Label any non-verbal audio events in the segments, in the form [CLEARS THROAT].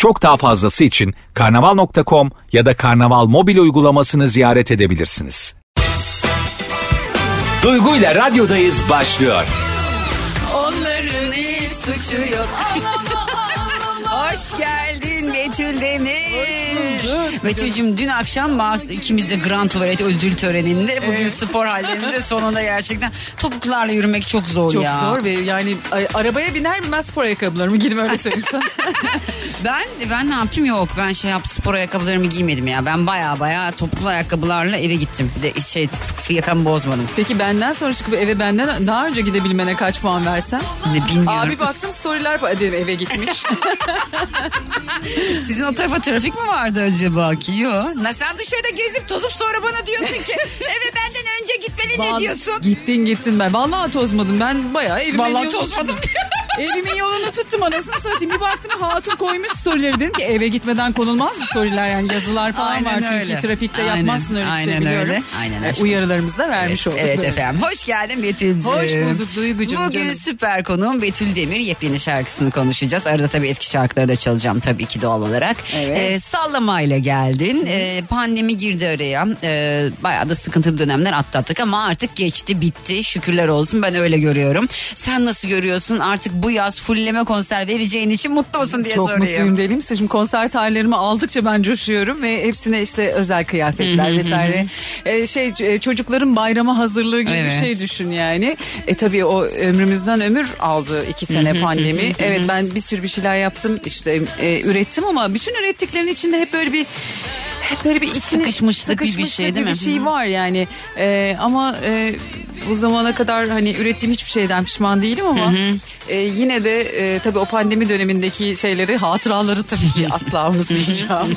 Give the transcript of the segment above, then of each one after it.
Çok daha fazlası için karnaval.com ya da karnaval mobil uygulamasını ziyaret edebilirsiniz. Duygu ile radyodayız başlıyor. Onların hiç suçu yok. Hoş geldin Betül Demir. Betül'cüm dün akşam bazı, ikimiz de Grand Tuvalet ödül töreninde bugün spor hallerimize sonunda gerçekten topuklarla yürümek çok zor Çok ya. zor ve yani ay- arabaya biner binmez spor ayakkabılarımı giydim öyle söyleyeyim. [LAUGHS] [LAUGHS] Ben ben ne yaptım yok ben şey yap spor ayakkabılarımı giymedim ya. Ben baya baya topuklu ayakkabılarla eve gittim. Bir De şey yakamı bozmadım. Peki benden sonra çıkıp eve benden daha önce gidebilmene kaç puan versem? Ne bilmiyorum. Abi baktım storyler dedim eve gitmiş. [LAUGHS] Sizin o tarafa trafik mi vardı acaba ki? Yok. Na sen dışarıda gezip tozup sonra bana diyorsun ki [LAUGHS] eve benden önce gitmeli ne Vallahi- diyorsun? Gittin gittin ben. Vallahi tozmadım. Ben bayağı evimin Vallahi tozmadım. [LAUGHS] Evimin yolunu tuttum anasını satayım. Bir baktım hatun koymuş storyleri. Dedim ki eve gitmeden konulmaz mı storyler yani yazılar falan Aynen var. Çünkü öyle. trafikte Aynen, yapmazsın öyle bir şey aynen biliyorum. öyle. Aynen E, aşkım. Uyarılarımızı da vermiş Evet, olduk. evet efendim. Hoş geldin Betül'cüğüm. Hoş bulduk Duygucuğum Bugün canım. süper konuğum Betül Demir. Yepyeni şarkısını konuşacağız. Arada tabii eski şarkıları da çalacağım tabii ki doğal olarak. Evet. Ee, sallamayla geldin. Ee, pandemi girdi araya. Ee, bayağı da sıkıntılı dönemler atlattık ama artık geçti bitti. Şükürler olsun ben öyle görüyorum. Sen nasıl görüyorsun? Artık bu yaz fulleme konser vereceğin için mutlu musun diye Çok sorayım. mutluyum deli misin? Şimdi konser tarihlerimi aldıkça ben coşuyorum ve hepsine işte özel kıyafetler vesaire. Ee, şey e, çocukların bayrama hazırlığı gibi Evet. bir şey düşün yani. E tabii o ömrümüzden ömür aldı iki sene pandemi. evet ben bir sürü bir şeyler yaptım işte e, ürettim ama bütün ürettiklerin içinde hep böyle bir hep böyle bir içine- Sıkışmışlık bir- şey değil mi? Bir şey var yani. E, ama e, bu zamana kadar hani ürettiğim hiçbir şeyden pişman değilim ama e, yine de e, tabii o pandemi dönemindeki şeyleri hatıraları tabii ki [LAUGHS] asla unutmayacağım.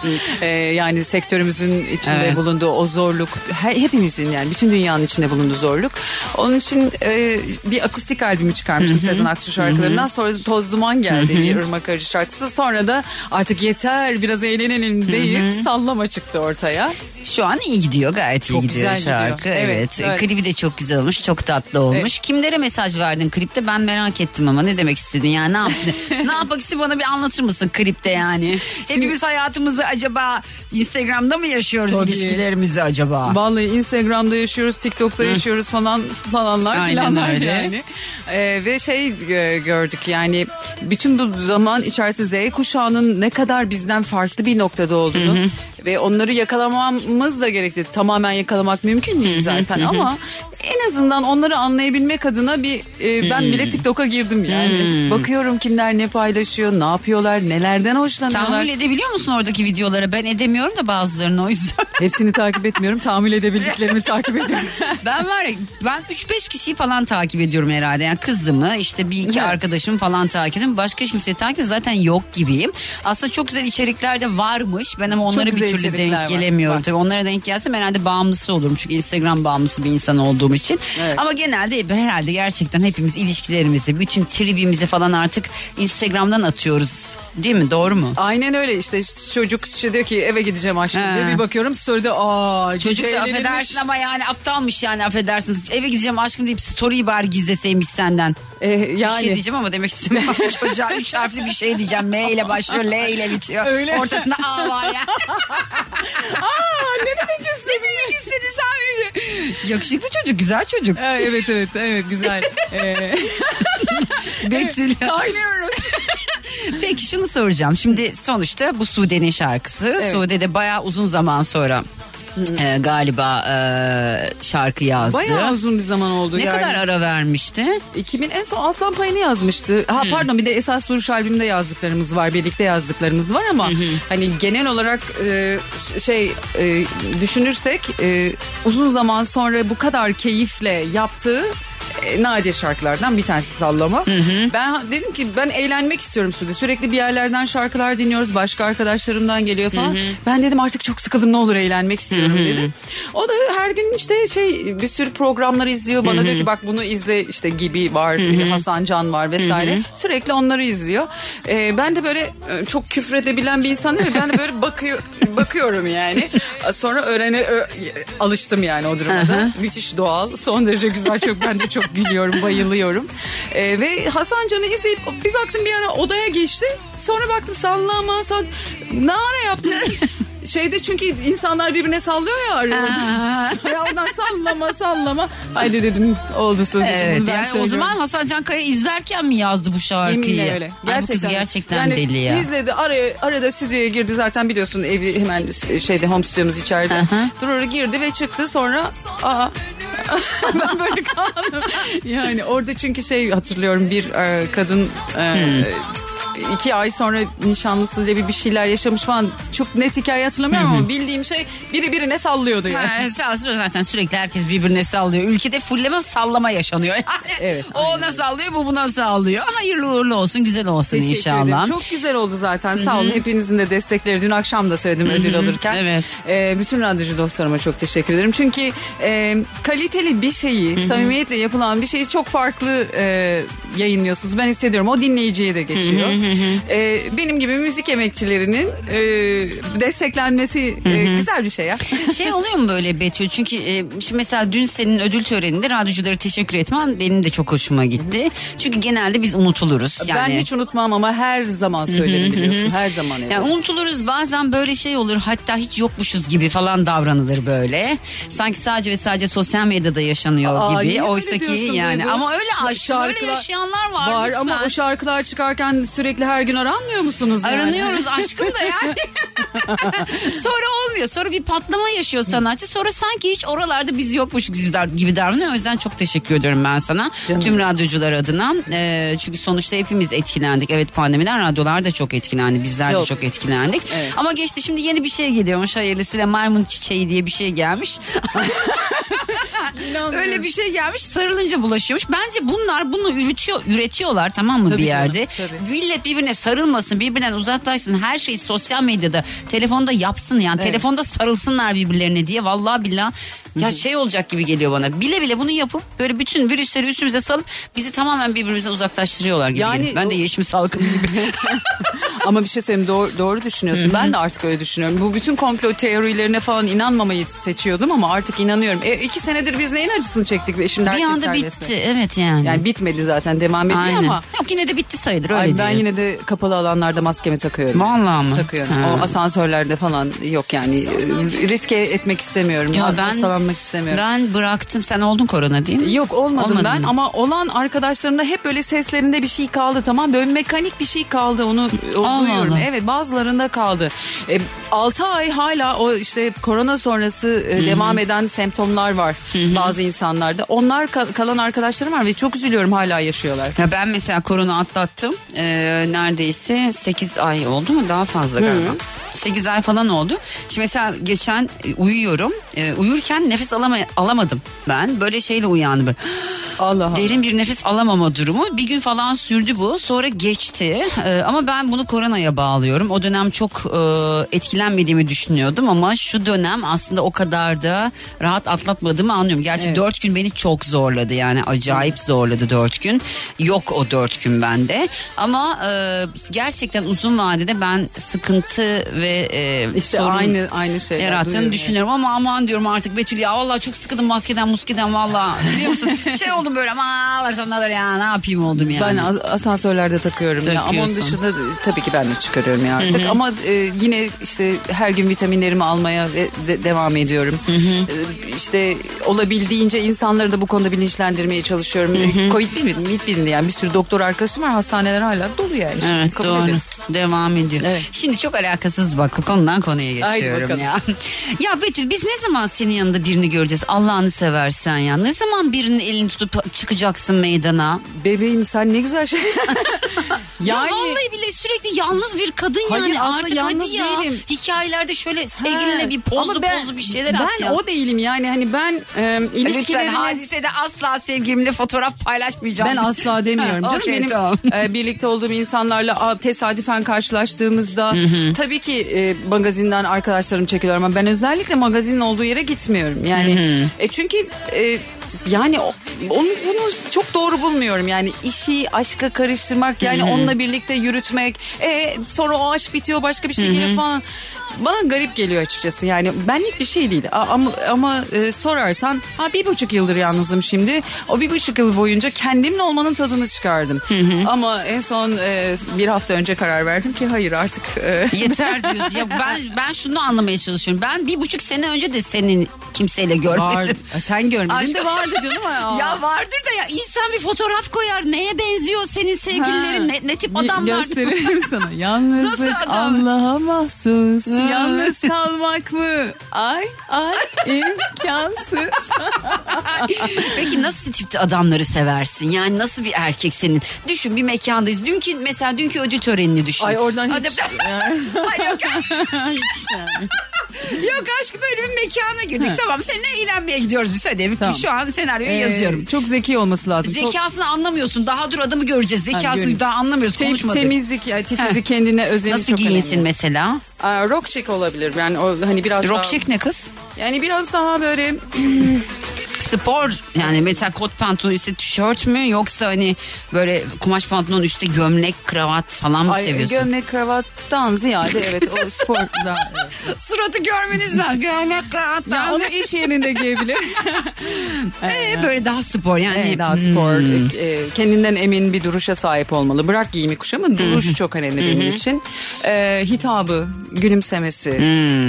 E, yani sektörümüzün içinde Evet. bulunduğu o zorluk he- hepimizin yani bütün dünyanın içinde bulunduğu zorluk. Onun için e, bir akustik albümü çıkarmıştım Sezen Aksu şarkılarından. Sonra Toz Duman geldi bir Irmak Arıcı şarkısı. Sonra da artık yeter biraz eğlenelim deyip sallama çıktı ortaya. Şu an iyi gidiyor gayet Çok iyi gidiyor güzel gidiyor. şarkı. Evet. Evet, evet. Klibi de çok güzel olmuş. Çok tatlı olmuş. Evet. Kimlere mesaj verdin klipte ben merak ettim ama ne demek istedin yani ne yaptın? [LAUGHS] ne yapmak istedin bana bir anlatır mısın klipte yani? Hepimiz hayatımızı acaba Instagram'da mı yaşıyoruz Tabii. ilişkilerimizi acaba? Vallahi Instagram'da yaşıyoruz, TikTok'ta yaşıyoruz falan falanlar Aynen filanlar öyle. yani. Ee, ve şey e, gördük yani bütün bu zaman içerisinde Z kuşağının ne kadar bizden farklı bir noktada olduğunu ve onları yakalamamız da gerekli. Tamamen yakalamak mümkün değil zaten ama en azından onları anlayabilmek adına bir e, ben bile TikTok'a girdim yani. Bakıyorum kimler ne paylaşıyor, ne yapıyorlar, nelerden hoşlanıyorlar. Tahammül edebiliyor musun oradaki videolara? Ben edemiyorum da bazılarını o yüzden. [LAUGHS] Hepsini takip etmiyorum. Tahammül edebildiklerimi takip ediyorum. [LAUGHS] ben var ya ben 3-5 kişiyi falan takip ediyorum herhalde. Yani kızımı işte bir iki Evet. arkadaşımı falan takip ediyorum. Başka kimseyi takip. Zaten yok gibiyim. Aslında çok güzel içerikler de varmış. Ben ama onlara bir türlü denk var. gelemiyorum. Var. Tabii onlara denk gelsem herhalde bağımlısı olurum. Çünkü Instagram bağımlısı bir insan olduğum için. Evet. Ama genelde herhalde gerçekten hepimiz ilişkilerimizi, bütün tribimizi falan artık Instagram'dan atıyoruz. Değil mi? Doğru mu? Aynen öyle işte, çocuk işte diyor ki eve gideceğim aşkım diye bir bakıyorum story'de aa Çocuk da affedersin ama yani aptalmış yani affedersiniz. Eve gideceğim aşkım deyip story'i bari gizleseymiş senden. Ee, Bir yani şey diyeceğim ama demek istemiyorum. [LAUGHS] [LAUGHS] Çocuğa üç harfli bir şey diyeceğim. M ile başlıyor, L ile bitiyor. Öyle. Ortasında A var ya. [LAUGHS] aa ne demek istedin? ne demek istedi sen Yakışıklı çocuk, güzel çocuk. Evet evet evet güzel. Ee, Betül. Kaynıyoruz. [LAUGHS] Peki şunu soracağım. Şimdi sonuçta bu Sude'nin şarkısı. Evet. Sude de bayağı uzun zaman sonra e, galiba e, şarkı yazdı. Bayağı uzun bir zaman oldu. ne yani. kadar ara vermişti? 2000 en son Aslan Payı'nı yazmıştı. Ha pardon bir de Esas Duruş albümünde yazdıklarımız var. Birlikte yazdıklarımız var ama hani genel olarak e, şey e, düşünürsek e, uzun zaman sonra bu kadar keyifle yaptığı nadir şarkılardan bir tanesi sallama. Ben dedim ki ben eğlenmek istiyorum stüdyoda. Sürekli bir yerlerden şarkılar dinliyoruz. Başka arkadaşlarımdan geliyor falan. Ben dedim artık çok sıkıldım ne olur eğlenmek istiyorum dedim. O da her gün işte şey bir sürü programları izliyor. Bana diyor ki bak bunu izle işte gibi var, Hasan Can var vesaire. Sürekli onları izliyor. Ee, ben de böyle e, çok küfredebilen bir insan değil mi? Ben de böyle bakıyor [LAUGHS] bakıyorum yani. Sonra öğrene alıştım yani o duruma da. Müthiş doğal. Son derece güzel. Çok ben de çok gülüyorum, bayılıyorum. [LAUGHS] Ee, ve Hasan Can'ı izleyip bir baktım bir ara odaya geçti. Sonra baktım sallama sall ne ara yaptın? [LAUGHS] Şeyde çünkü insanlar birbirine sallıyor ya arıyor. [LAUGHS] ya oradan sallama sallama. Haydi dedim oldu sözü. Evet yani o söylüyorum. zaman Hasan Can Kaya izlerken mi yazdı bu şarkıyı? Yeminle öyle. Ay, bu kız gerçekten yani deli ya. izledi araya, arada stüdyoya girdi zaten biliyorsun evi hemen şeyde home stüdyomuz içeride. Durur'a girdi ve çıktı sonra aa [LAUGHS] ben böyle kaldım. Yani orada çünkü şey hatırlıyorum bir e, kadın e, Hmm. İki ay sonra nişanlısıyla bir bir şeyler yaşamış falan. Çok net hikaye hatırlamıyorum ama bildiğim şey biri birine sallıyordu yani. Ha, zaten sürekli herkes birbirine sallıyor. Ülkede fulleme sallama yaşanıyor yani. [LAUGHS] Evet, o ona sallıyor bu buna sallıyor. Hayırlı uğurlu olsun güzel olsun Teşekkür inşallah. ederim. Çok güzel oldu zaten. Sağ olun. Hepinizin de destekleri. Dün akşam da söyledim ödül alırken. Evet. Ee, bütün radyocu dostlarıma çok teşekkür ederim. Çünkü e, kaliteli bir şeyi, samimiyetle yapılan bir şeyi çok farklı e, yayınlıyorsunuz. Ben hissediyorum. O dinleyiciye de geçiyor. E, benim gibi müzik emekçilerinin e, desteklenmesi e, güzel bir şey ya. [LAUGHS] şey oluyor mu böyle Betül? Çünkü e, şimdi mesela dün senin ödül töreninde radyoculara teşekkür etmen benim de çok hoşuma gitti. Çünkü genelde biz unutuluruz. Yani, Ben hiç unutmam ama her zaman söylerim biliyorsun. Her zaman. evet. Yani unutuluruz bazen böyle şey olur hatta hiç yokmuşuz gibi falan davranılır böyle. Sanki sadece ve sadece sosyal medyada yaşanıyor Aa, gibi. Oysa ki diyorsun yani Duygu? ama öyle Ş- aşkım öyle şarkılar- yaşayanlar var. Var lütfen. ama o şarkılar çıkarken sürekli her gün aranmıyor musunuz yani? Aranıyoruz [LAUGHS] aşkım da yani. [LAUGHS] sonra olmuyor. Sonra bir patlama yaşıyor sanatçı. Sonra sanki hiç oralarda biz yokmuş gibi davranıyor. O yüzden çok teşekkür ediyorum ben sana. Canım. Tüm radyocular adına. Ee, çünkü sonuçta hepimiz etkilendik. Evet pandemiden radyolar da çok etkilendi. Bizler de Çok. çok etkilendik. Evet. Ama geçti şimdi yeni bir şey geliyormuş hayırlısıyla maymun çiçeği diye bir şey gelmiş. [LAUGHS] Öyle bir şey gelmiş sarılınca bulaşıyormuş. Bence bunlar bunu üretiyor, üretiyorlar tamam mı Tabii bir canım, yerde. tabii. Millet birbirine sarılmasın, birbirinden uzaklaşsın. Her şeyi sosyal medyada, telefonda yapsın yani. Evet. Telefonda sarılsınlar birbirlerine diye. Vallahi billah ya şey olacak gibi geliyor bana. Bile bile bunu yapıp böyle bütün virüsleri üstümüze salıp bizi tamamen birbirimizden uzaklaştırıyorlar gibi Yani geliyor. Ben de yeşim salkım gibi. [LAUGHS] Ama bir şey söyleyeyim doğru, doğru düşünüyorsun. Ben de artık öyle düşünüyorum. Bu bütün komplo teorilerine falan inanmamayı seçiyordum ama artık inanıyorum. E, iki senedir biz neyin acısını çektik ve şimdi bir anda serbest. bitti. Evet yani. Yani bitmedi zaten devam ediyor Aynen. ama Yok yine de bitti sayılır öyle Ay, ben yine de kapalı alanlarda maskemi takıyorum. Vallahi mı? Takıyorum. Ha. O asansörlerde falan yok yani. Riske etmek istemiyorum. Ya ben Hastalanmak istemiyorum. Ben bıraktım. Sen oldun korona değil mi? Yok olmadım Olmadın ben mı? ama olan arkadaşlarımda hep böyle seslerinde bir şey kaldı tamam böyle mekanik bir şey kaldı onu Allah duyuyorum. Allah. Evet bazılarında kaldı. E, 6 ay hala o işte korona sonrası e, devam eden semptomlar var bazı insanlarda. Onlar ka- kalan arkadaşlarım var ve çok üzülüyorum hala yaşıyorlar. Ya ben mesela korona atlattım. Ee, neredeyse 8 ay oldu mu? Daha fazla galiba. 8 ay falan oldu. Şimdi mesela geçen e, uyuyorum. E, uyurken nefes alama, alamadım ben. Böyle şeyle uyandım. Böyle. Allah Allah. Derin bir nefes alamama durumu. Bir gün falan sürdü bu. Sonra geçti. Ee, ama ben bunu koronaya bağlıyorum. O dönem çok e, etkilenmediğimi düşünüyordum ama şu dönem aslında o kadar da rahat atlatmadığımı anlıyorum. Gerçi Evet. dört gün beni çok zorladı yani acayip zorladı dört gün. Yok o dört gün bende. Ama e, gerçekten uzun vadede ben sıkıntı ve e, İşte sorun aynı aynı yarattığını düşünüyorum ama aman diyorum artık Betül ya vallahi çok sıkıldım maskeden muskeden valla biliyor musun [LAUGHS] şey oldum böyle ama ağlarsam ne olur ya ne yapayım oldum yani. Ben as- asansörlerde takıyorum ya. Ama onun dışında da- tabii ki ben de çıkarıyorum ya artık. Ama e, yine işte her gün vitaminlerimi almaya ve de- devam ediyorum. E, işte olabildiğince insanları da bu konuda bilinçlendirmeye çalışıyorum. E, Covid değil mi? Mid bilindi yani bir sürü doktor arkadaşım var. Hastaneler hala dolu yani. Evet kabul doğru. edelim. Devam ediyor. Evet. Şimdi çok alakasız bak konudan konuya geçiyorum ya. ya Betül biz ne zaman senin yanında birini göreceğiz Allah'ını seversen ya. Ne zaman birinin elini tutup çıkacaksın meydana? Bebeğim sen ne güzel şey. [LAUGHS] Ya vallahi bile sürekli yalnız bir kadın Hayır, yani artık yalnız hadi ya. değilim. Hikayelerde şöyle sevgilinle bir pozlu ben- pozlu bir şeyler ben at ya. o değilim yani hani ben e, Lütfen ilişkilerimi... hadisede asla sevgilimle fotoğraf paylaşmayacağım. Ben asla demiyorum canım. Okey, Benim tamam. e, birlikte olduğum insanlarla a, tesadüfen karşılaştığımızda tabii ki e, magazinden arkadaşlarım çekiyor ama ben özellikle magazinin olduğu yere gitmiyorum. Yani e, çünkü e, yani onu bunu çok doğru bulmuyorum. Yani işi aşka karıştırmak yani onunla birlikte yürütmek. E, sonra o aşk bitiyor başka bir şey geliyor falan. Bana garip geliyor açıkçası yani benlik bir şey değil ama, ama e, sorarsan ha bir buçuk yıldır yalnızım şimdi o bir buçuk yıl boyunca kendimle olmanın tadını çıkardım ama en son e, bir hafta önce karar verdim ki hayır artık e, [LAUGHS] Yeter diyoruz. Ya ben ben şunu anlamaya çalışıyorum. Ben bir buçuk sene önce de senin kimseyle var, görmedim. sen görmedin Aşk- de vardı canım [LAUGHS] ya. Ya vardır da ya insan bir fotoğraf koyar. Neye benziyor senin sevgililerin? Ne, ne tip adamlar? Gösteririm sana. [LAUGHS] Yalnızlık Nasıl adam? Allah'a mahsus. Ha. Yalnız kalmak mı? Ay ay imkansız. [LAUGHS] Peki nasıl tipte adamları seversin? Yani nasıl bir erkek senin? Düşün bir mekandayız. Dünkü mesela dünkü ödül törenini düşün. Ay oradan hiç. yani. [LAUGHS] Hayır yok. [LAUGHS] Hiç yani. yok aşkım böyle bir mekana girdik. Tamam seninle eğlenmeye gidiyoruz biz hadi. Tamam. Şu an senaryoyu Ee, yazıyorum. Çok zeki olması lazım. Çok- Zekasını anlamıyorsun. Daha dur adamı göreceğiz. Zekasını göreyim. daha anlamıyoruz. Tem- Konuşmadık. temizlik yani titizi kendine özeni Nasıl çok giyinsin önemli. mesela? Rock chick olabilir. Yani o hani biraz Rock daha, chick ne kız? yani biraz daha böyle [CLEARS THROAT] Spor yani mesela kot pantolon üstte tişört mü yoksa hani böyle kumaş pantolon üstte gömlek kravat falan mı ay, seviyorsun? gömlek kravattan ziyade evet o [LAUGHS] spor evet. Suratı görmeniz lazım. gömlek kravat. Ya onu iş yerinde giyebilir. [LAUGHS] Ee, böyle daha spor yani. Evet, daha spor, e, kendinden emin bir duruşa sahip olmalı. Bırak giyimi kuşamı, duruş çok önemli benim için. E, hitabı, gülümsemesi,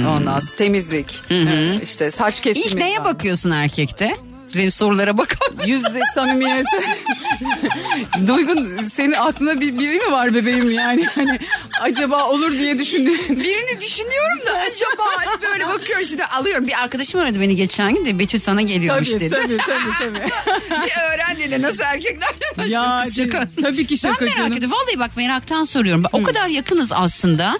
ondan sonra temizlik, e, işte saç kesimi. İlk neye falan. bakıyorsun erkekte? Benim sorulara bakar mısın? Yüzde samimiyet. [LAUGHS] Duygun senin aklında bir, biri mi var bebeğim yani? [LAUGHS] Hani acaba olur diye düşündüğün. [LAUGHS] Birini düşünüyorum da acaba hani böyle bakıyorum şimdi alıyorum. Bir arkadaşım aradı beni geçen gün de Betül sana geliyormuş Tabii, dedi. tabii tabii tabii. bir öğren dedi nasıl erkeklerden başlıyor Ya, kız şaka. tabii ki şaka Ben merak canım. ediyorum. Vallahi bak meraktan soruyorum. Bak, O kadar yakınız aslında.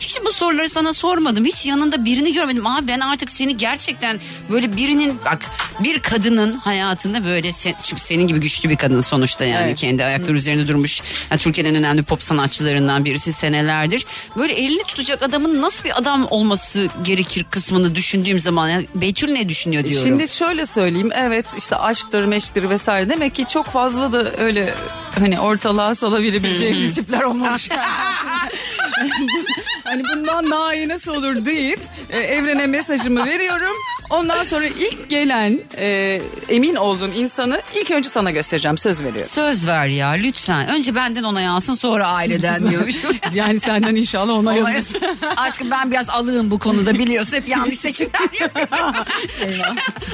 Hiç bu soruları sana sormadım. Hiç yanında birini görmedim. Ama ben artık seni gerçekten böyle birinin bak bir kadının hayatında böyle sen, çünkü senin gibi güçlü bir kadın sonuçta yani Evet. kendi ayakları üzerinde durmuş. Yani Türkiye'nin en önemli pop sanatçılarından birisi senelerdir. Böyle elini tutacak adamın nasıl bir adam olması gerekir kısmını düşündüğüm zaman yani Betül ne düşünüyor diyorum. Şimdi şöyle söyleyeyim evet işte aşktır meştir vesaire demek ki çok fazla da öyle hani ortalığa salabilebileceğimiz tipler olmamış. [LAUGHS] [LAUGHS] hani bundan daha iyi nasıl olur deyip e, evrene mesajımı veriyorum. Ondan sonra ilk gelen e, emin olduğum insanı ilk önce sana göstereceğim söz veriyorum. Söz ver ya lütfen. Önce benden onay alsın sonra aileden diyormuş. [LAUGHS] Yani senden inşallah ona Olay-. [LAUGHS] Aşkım ben biraz alığım bu konuda biliyorsun hep yanlış [LAUGHS] seçimler yapıyorum.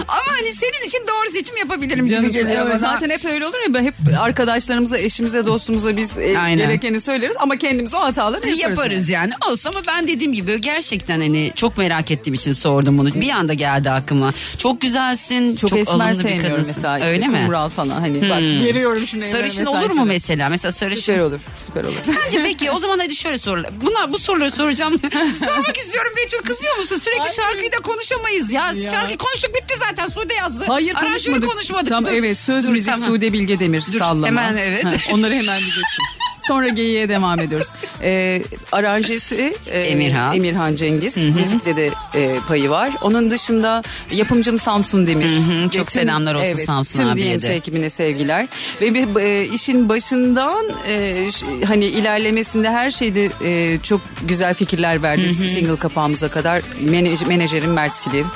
Ama hani senin için doğru seçim yapabilirim Canım, gibi geliyor evet, bana. Zaten hep öyle olur ya ben hep arkadaşlarımıza, eşimize, dostumuza biz e, Aynen. gerekeni söyleriz ama kendimiz o hataları yaparız. Yaparız yani. Olsun ama ben dediğim gibi gerçekten hani çok merak ettiğim için sordum bunu. Bir anda geldi aklıma. Çok güzelsin. Çok, Çok, esmer alımlı bir sevmiyorum kadınsın. mesela. işte Öyle mi? Kumral falan hani bak veriyorum şimdi. Sarışın olur mu mesela? Mesela sarışın. Süper olur süper olur. [LAUGHS] Sence peki o zaman hadi şöyle sorular. Bunlar bu soruları soracağım. [LAUGHS] Sormak istiyorum Betül kızıyor musun? Sürekli Hayır. şarkıyı da konuşamayız ya. Ya. Şarkı konuştuk bitti zaten Sude yazdı. Hayır Aranjörü konuşmadık. konuşmadık. Tamam, Dur. evet söz Dur, müzik tamam. Sude Bilge Demir sallama. hemen, evet. Ha, onları hemen bir geçin. Sonra geyiğe devam ediyoruz. Ee, aranjesi e, Emirhan. Emirhan Cengiz. Müzikte de e, payı var. Onun dışında yapımcım Samsun Demir. hı, Ve çok selamlar olsun evet, Samsun tüm abiye de. ekibine sevgiler. Ve bir, e, işin başından e, hani ilerlemesinde her şeyde e, çok güzel fikirler verdi. Single kapağımıza kadar. Menaj- menajerim Mert Silim.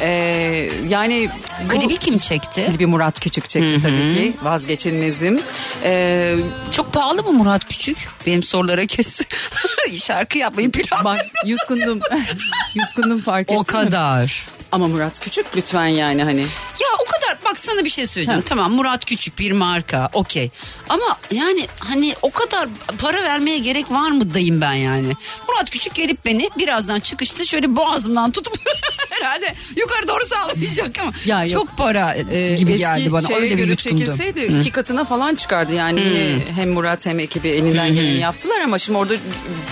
E, yani bu- Klibi kim çekti? Klibi Murat Küçük çekti tabii ki. Vazgeçilmezim. Ee, Çok pahalı mı Murat Küçük? Benim sorulara kes. [LAUGHS] Şarkı yapmayı plan. bak yutkundum. [LAUGHS] yutkundum fark ettin o kadar. Ama Murat Küçük lütfen yani hani. Ya o kadar bak sana bir şey söyleyeceğim. Ha. Tamam Murat Küçük bir marka okey. Ama yani hani o kadar para vermeye gerek var mı dayım ben yani. Murat Küçük gelip beni birazdan çıkışta şöyle boğazımdan tutup [LAUGHS] herhalde yukarı doğru sağlayacak ama Ya yok. çok para Ee, gibi geldi bana öyle bir göre yutkundum. çekilseydi iki katına falan çıkardı yani yine hem Murat hem ekibi elinden geleni yaptılar ama şimdi orada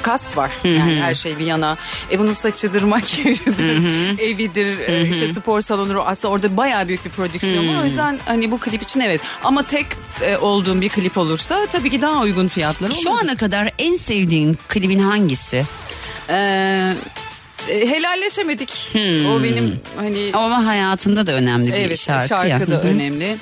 kast var yani her şey bir yana e bunun saçıdır makyajıdır [LAUGHS] evidir e, işte spor salonu aslında orada bayağı büyük bir prodüksiyon var o yüzden hani bu klip için evet ama tek e, olduğum bir klip olursa tabii ki daha uygun fiyatları olur. Şu ana kadar en sevdiğin klibin hangisi? Ee, e, helalleşemedik o benim hani Ama hayatında da önemli bir evet şarkı, şarkı, ya. da önemli.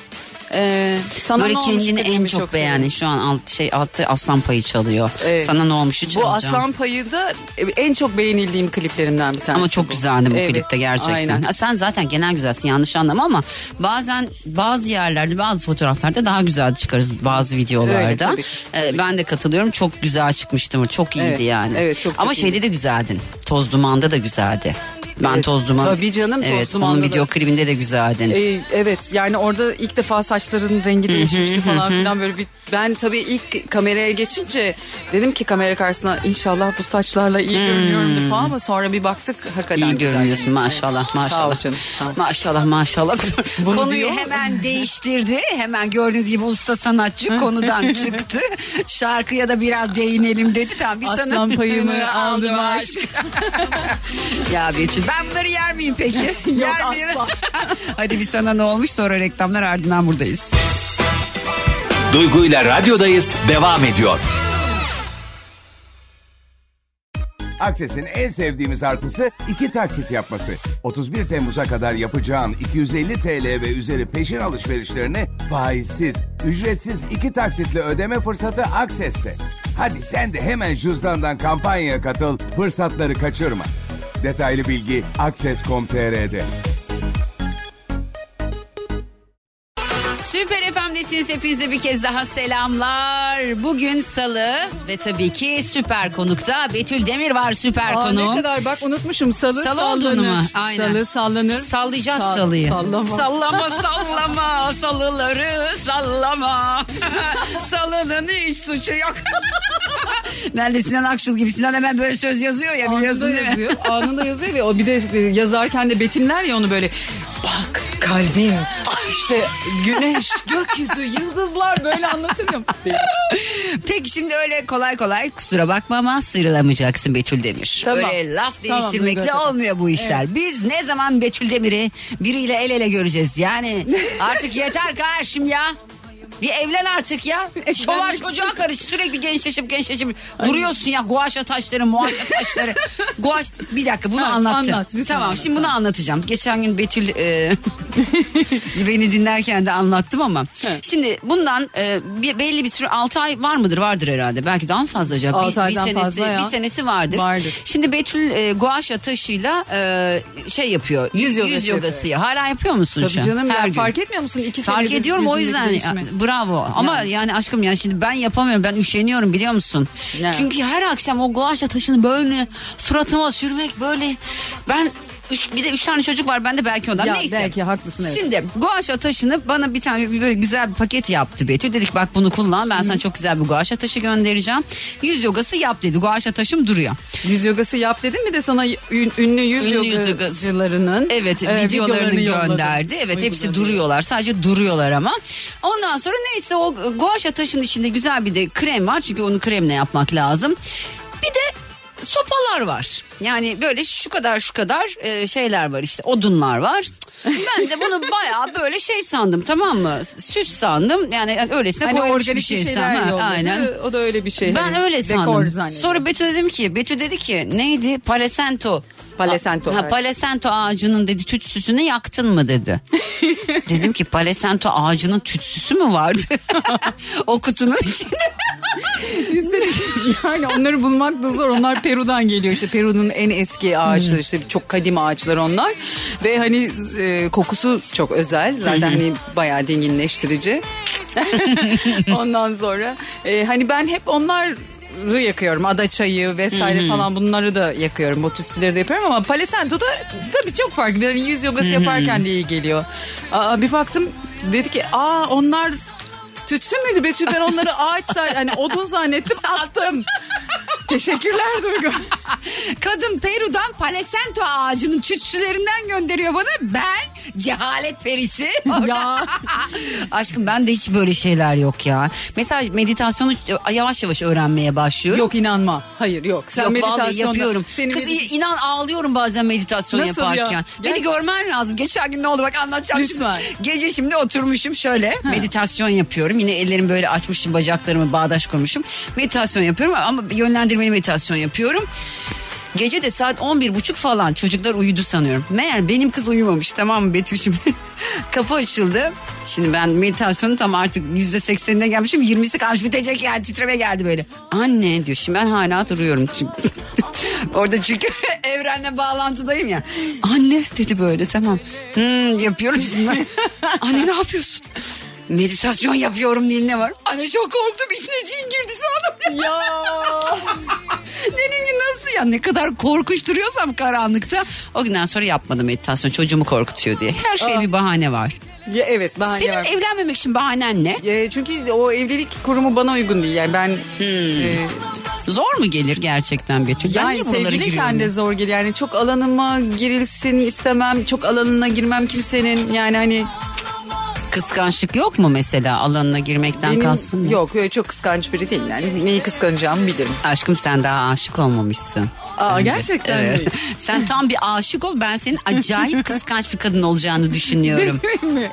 Ee, sana Böyle ne kendini en çok, seviyorum. beğendin. Şu an alt, şey altta aslan payı çalıyor. Evet. Sana ne olmuşu Bu çalacağım. Aslan Payı da en çok beğenildiğim kliplerimden bir tanesi. Ama çok bu. güzeldi bu Evet, klipte gerçekten. Aynen. Ha, Sen zaten genel güzelsin yanlış anlama ama bazen bazı yerlerde bazı fotoğraflarda daha güzel çıkarız bazı videolarda. Öyle, tabii. Ee, ben de katılıyorum çok güzel çıkmıştım çok iyiydi Evet, yani. evet, çok, çok ama şeyde de güzeldin Toz Duman'da da güzeldi. Ben Evet, Toz Duman. tabii canım, Toz evet, Duman'da Onun da- video klibinde de güzeldin. Ee, evet yani orada ilk defa saçların rengi değişmişti falan filan böyle bir ben tabii ilk kameraya geçince dedim ki kamera karşısına inşallah bu saçlarla iyi görünüyorumdur falan ama sonra bir baktık hakikaten İyi güzel. görünüyorsun maşallah Evet. Sağ maşallah. ol canım. Sağ ol. Maşallah maşallah. Bunu [LAUGHS] Konuyu diyor. hemen değiştirdi. Hemen gördüğünüz gibi usta sanatçı [LAUGHS] konudan çıktı. Şarkıya da biraz değinelim dedi. Tamam bir Aslan sana payını aldım aşk. [LAUGHS] ya Betül ben bunları yer miyim peki? [LAUGHS] yer miyim? asla. [LAUGHS] Hadi bir sana ne olmuş sonra reklamlar ardından buradayız. Duygu ile radyodayız devam ediyor. Akses'in en sevdiğimiz artısı iki taksit yapması. 31 Temmuz'a kadar yapacağın 250 TL ve üzeri peşin alışverişlerini faizsiz, ücretsiz iki taksitle ödeme fırsatı Akses'te. Hadi sen de hemen cüzdandan kampanyaya katıl, fırsatları kaçırma. Detaylı bilgi Akses.com.tr'de. Süper FM'desiniz hepinize bir kez daha selamlar. Bugün salı ve tabii ki süper konukta Betül Demir var süper Aa, konu. ne kadar bak unutmuşum salı, Salı sallanır. olduğunu mu? Aynen. Salı sallanır. Sallayacağız Sal- salıyı. sallama. Sallama [LAUGHS] sallama salıları sallama. [LAUGHS] Salının hiç suçu yok. [LAUGHS] ben de Sinan Akçıl gibi Sinan hemen böyle söz yazıyor ya biliyorsun Anında değil mi? yazıyor. Anında yazıyor ve o bir de yazarken de betimler ya onu böyle bak kalbim işte güneş [LAUGHS] gökyüzü yıldızlar böyle anlatırım. Peki şimdi öyle kolay kolay kusura bakma ama sıyrılamayacaksın Betül Demir. Tamam. Öyle laf Tamam, değiştirmekle Efendi. olmuyor bu işler. Biz ne zaman Betül Demir'i biriyle el ele göreceğiz? Yani [LAUGHS] artık yeter karşım ya. Bir evlen artık ya. Çolak çocuğa karış sürekli gençleşip gençleşip duruyorsun ya guaşa taşları muaşa taşları. [LAUGHS] Guaş bir dakika bunu Ha, anlatacağım. anlat, lütfen tamam anlat. şimdi bunu anlatacağım. Geçen gün Betül e, [LAUGHS] [LAUGHS] beni dinlerken de anlattım ama. Şimdi bundan e, bir, belli bir süre 6 ay var mıdır? Vardır herhalde. Belki daha mı fazla acaba? Altı Bir, bir senesi, fazla ya. bir senesi vardır. Vardır. Şimdi Betül e, guaşa taşıyla e, şey yapıyor. Yüz, Yüz yogası yogası. Hala yapıyor musun Tabii şu an? canım Her ya, gün. fark etmiyor musun? İki Fark ediyorum o yüzden. Bravo ama Yani. yani aşkım yani şimdi ben yapamıyorum ben üşeniyorum biliyor musun? Yani. Çünkü her akşam o guaşa taşını böyle suratıma sürmek böyle ben üç, bir de üç tane çocuk var bende belki ondan Ya neyse. belki haklısın, evet. Şimdi guaşa taşını bana bir tane bir böyle güzel bir paket yaptı Betül dedik bak bunu kullan ben sana çok güzel bir guaşa taşı göndereceğim. Yüz yogası yap dedi guaşa taşım duruyor. Yüz yogası yap dedim mi de sana ün- ünlü yüz Ünlü yogacılarının Evet e, videolarını yolladım. gönderdi. Evet hepsi Uyguladı. duruyorlar. Sadece duruyorlar ama. Ondan sonra neyse o guaşa taşın içinde güzel bir de krem var. Çünkü onu kremle yapmak lazım. Sopalar var. Yani böyle şu kadar şu kadar e, şeyler var işte odunlar var. Ben de bunu [LAUGHS] bayağı böyle şey sandım tamam mı? Süs sandım. Yani öylesine Hani koymuş bir şey sandım. Aynen. O da öyle bir şey. Ben hani öyle sandım. Sonra Betül dedim ki, Betül dedi ki neydi? Palesento. Palesento, Ha, evet. palesento ağacının dedi tütsüsünü yaktın mı dedi. [LAUGHS] dedim ki palesento ağacının tütsüsü mü vardı? [LAUGHS] o kutunun içinde. Üstelik yani onları bulmak da zor. Onlar Peru'dan geliyor işte. Peru'nun en eski ağaçları işte çok kadim ağaçlar onlar. Ve hani e, kokusu çok özel. Zaten hani bayağı dinginleştirici. [LAUGHS] Ondan sonra e, hani ben hep onlar yakıyorum. Ada çayı vesaire falan bunları da yakıyorum. O tütsüleri de yapıyorum ama Palo da tabii çok farklı. Yani yüz yogası yaparken de iyi geliyor. Aa, bir baktım dedi ki aa onlar tütsü müydü Betül ben onları [LAUGHS] ağaç zannettim. Hani odun zannettim attım. Teşekkürler Duygu. [LAUGHS] Kadın Peru'dan palesento ağacının tütsülerinden gönderiyor bana. Ben cehalet perisi. [LAUGHS] Ya. Aşkım ben de hiç böyle şeyler yok ya. Mesela meditasyonu yavaş yavaş öğrenmeye başlıyorum. Yok inanma. Hayır yok. Sen Yok vallahi yapıyorum. Kız medit- inan ağlıyorum bazen meditasyon Nasıl ya? yaparken. Beni Gel- görmen lazım. Geçen gün ne oldu bak anlatacağım Lütfen. şimdi. Gece şimdi oturmuşum şöyle meditasyon yapıyorum. Yine ellerimi böyle açmışım bacaklarımı bağdaş kurmuşum. Meditasyon yapıyorum ama yönlendirmeli meditasyon yapıyorum. Gece de saat 11 buçuk falan çocuklar uyudu sanıyorum. Meğer benim kız uyumamış tamam mı Betül [LAUGHS] şimdi. Kapı açıldı. Şimdi ben meditasyonu tam artık yüzde seksenine gelmişim. 20'si kalmış bitecek yani titreme geldi böyle. Anne diyor şimdi ben hala duruyorum. Çünkü [LAUGHS] Orada çünkü [LAUGHS] evrenle bağlantıdayım ya. Anne dedi böyle tamam. Hmm, yapıyorum şimdi. Anne ne yapıyorsun? Meditasyon yapıyorum diline var. Anne çok korktum içine cin girdi sandım. [LAUGHS] Ya. Dedim ki nasıl ya ne kadar korkunç duruyorsam karanlıkta. O günden sonra yapmadım meditasyon çocuğumu korkutuyor diye. Her şeye bir bahane var. ya evet bahane Senin var. evlenmemek için bahanen ne? E, çünkü o evlilik kurumu bana uygun değil. Yani ben e, Zor mu gelir gerçekten Betül? ben yani niye buralara giriyorum? de zor geliyor. Yani çok alanıma girilsin istemem. Çok alanına girmem kimsenin. Yani hani Kıskançlık yok mu mesela alanına girmekten benim kastın yok öyle çok kıskanç biri değil. Yani neyi kıskanacağımı bilirim. Aşkım sen daha aşık olmamışsın. Aa, gerçekten mi? Evet. [LAUGHS] sen tam bir aşık ol ben senin acayip [LAUGHS] kıskanç bir kadın olacağını düşünüyorum.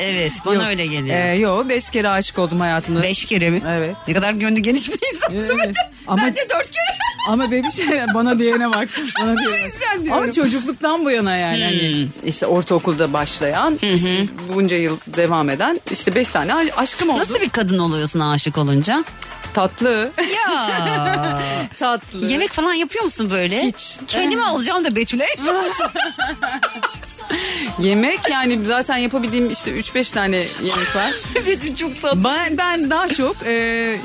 evet bana Yok. öyle geliyor. Ee, yok beş kere aşık oldum hayatımda. Beş kere mi? Evet. Ne kadar gönlü geniş bir insansın. Evet. Ama- Ben de dört kere. [LAUGHS] Ama bebiş bana diyene bak. Bana diyene. Ama çocukluktan bu yana yani. Hani işte ortaokulda başlayan, işte bunca yıl devam eden işte beş tane aşkım oldu. Nasıl bir kadın oluyorsun aşık olunca? Tatlı. Ya. [LAUGHS] Tatlı. Yemek falan yapıyor musun böyle? Hiç. Kendime alacağım da Betül'e. [LAUGHS] Yemek yani zaten yapabildiğim işte 3-5 tane yemek var. [LAUGHS] Betül çok tatlı. Ben, ben daha çok e,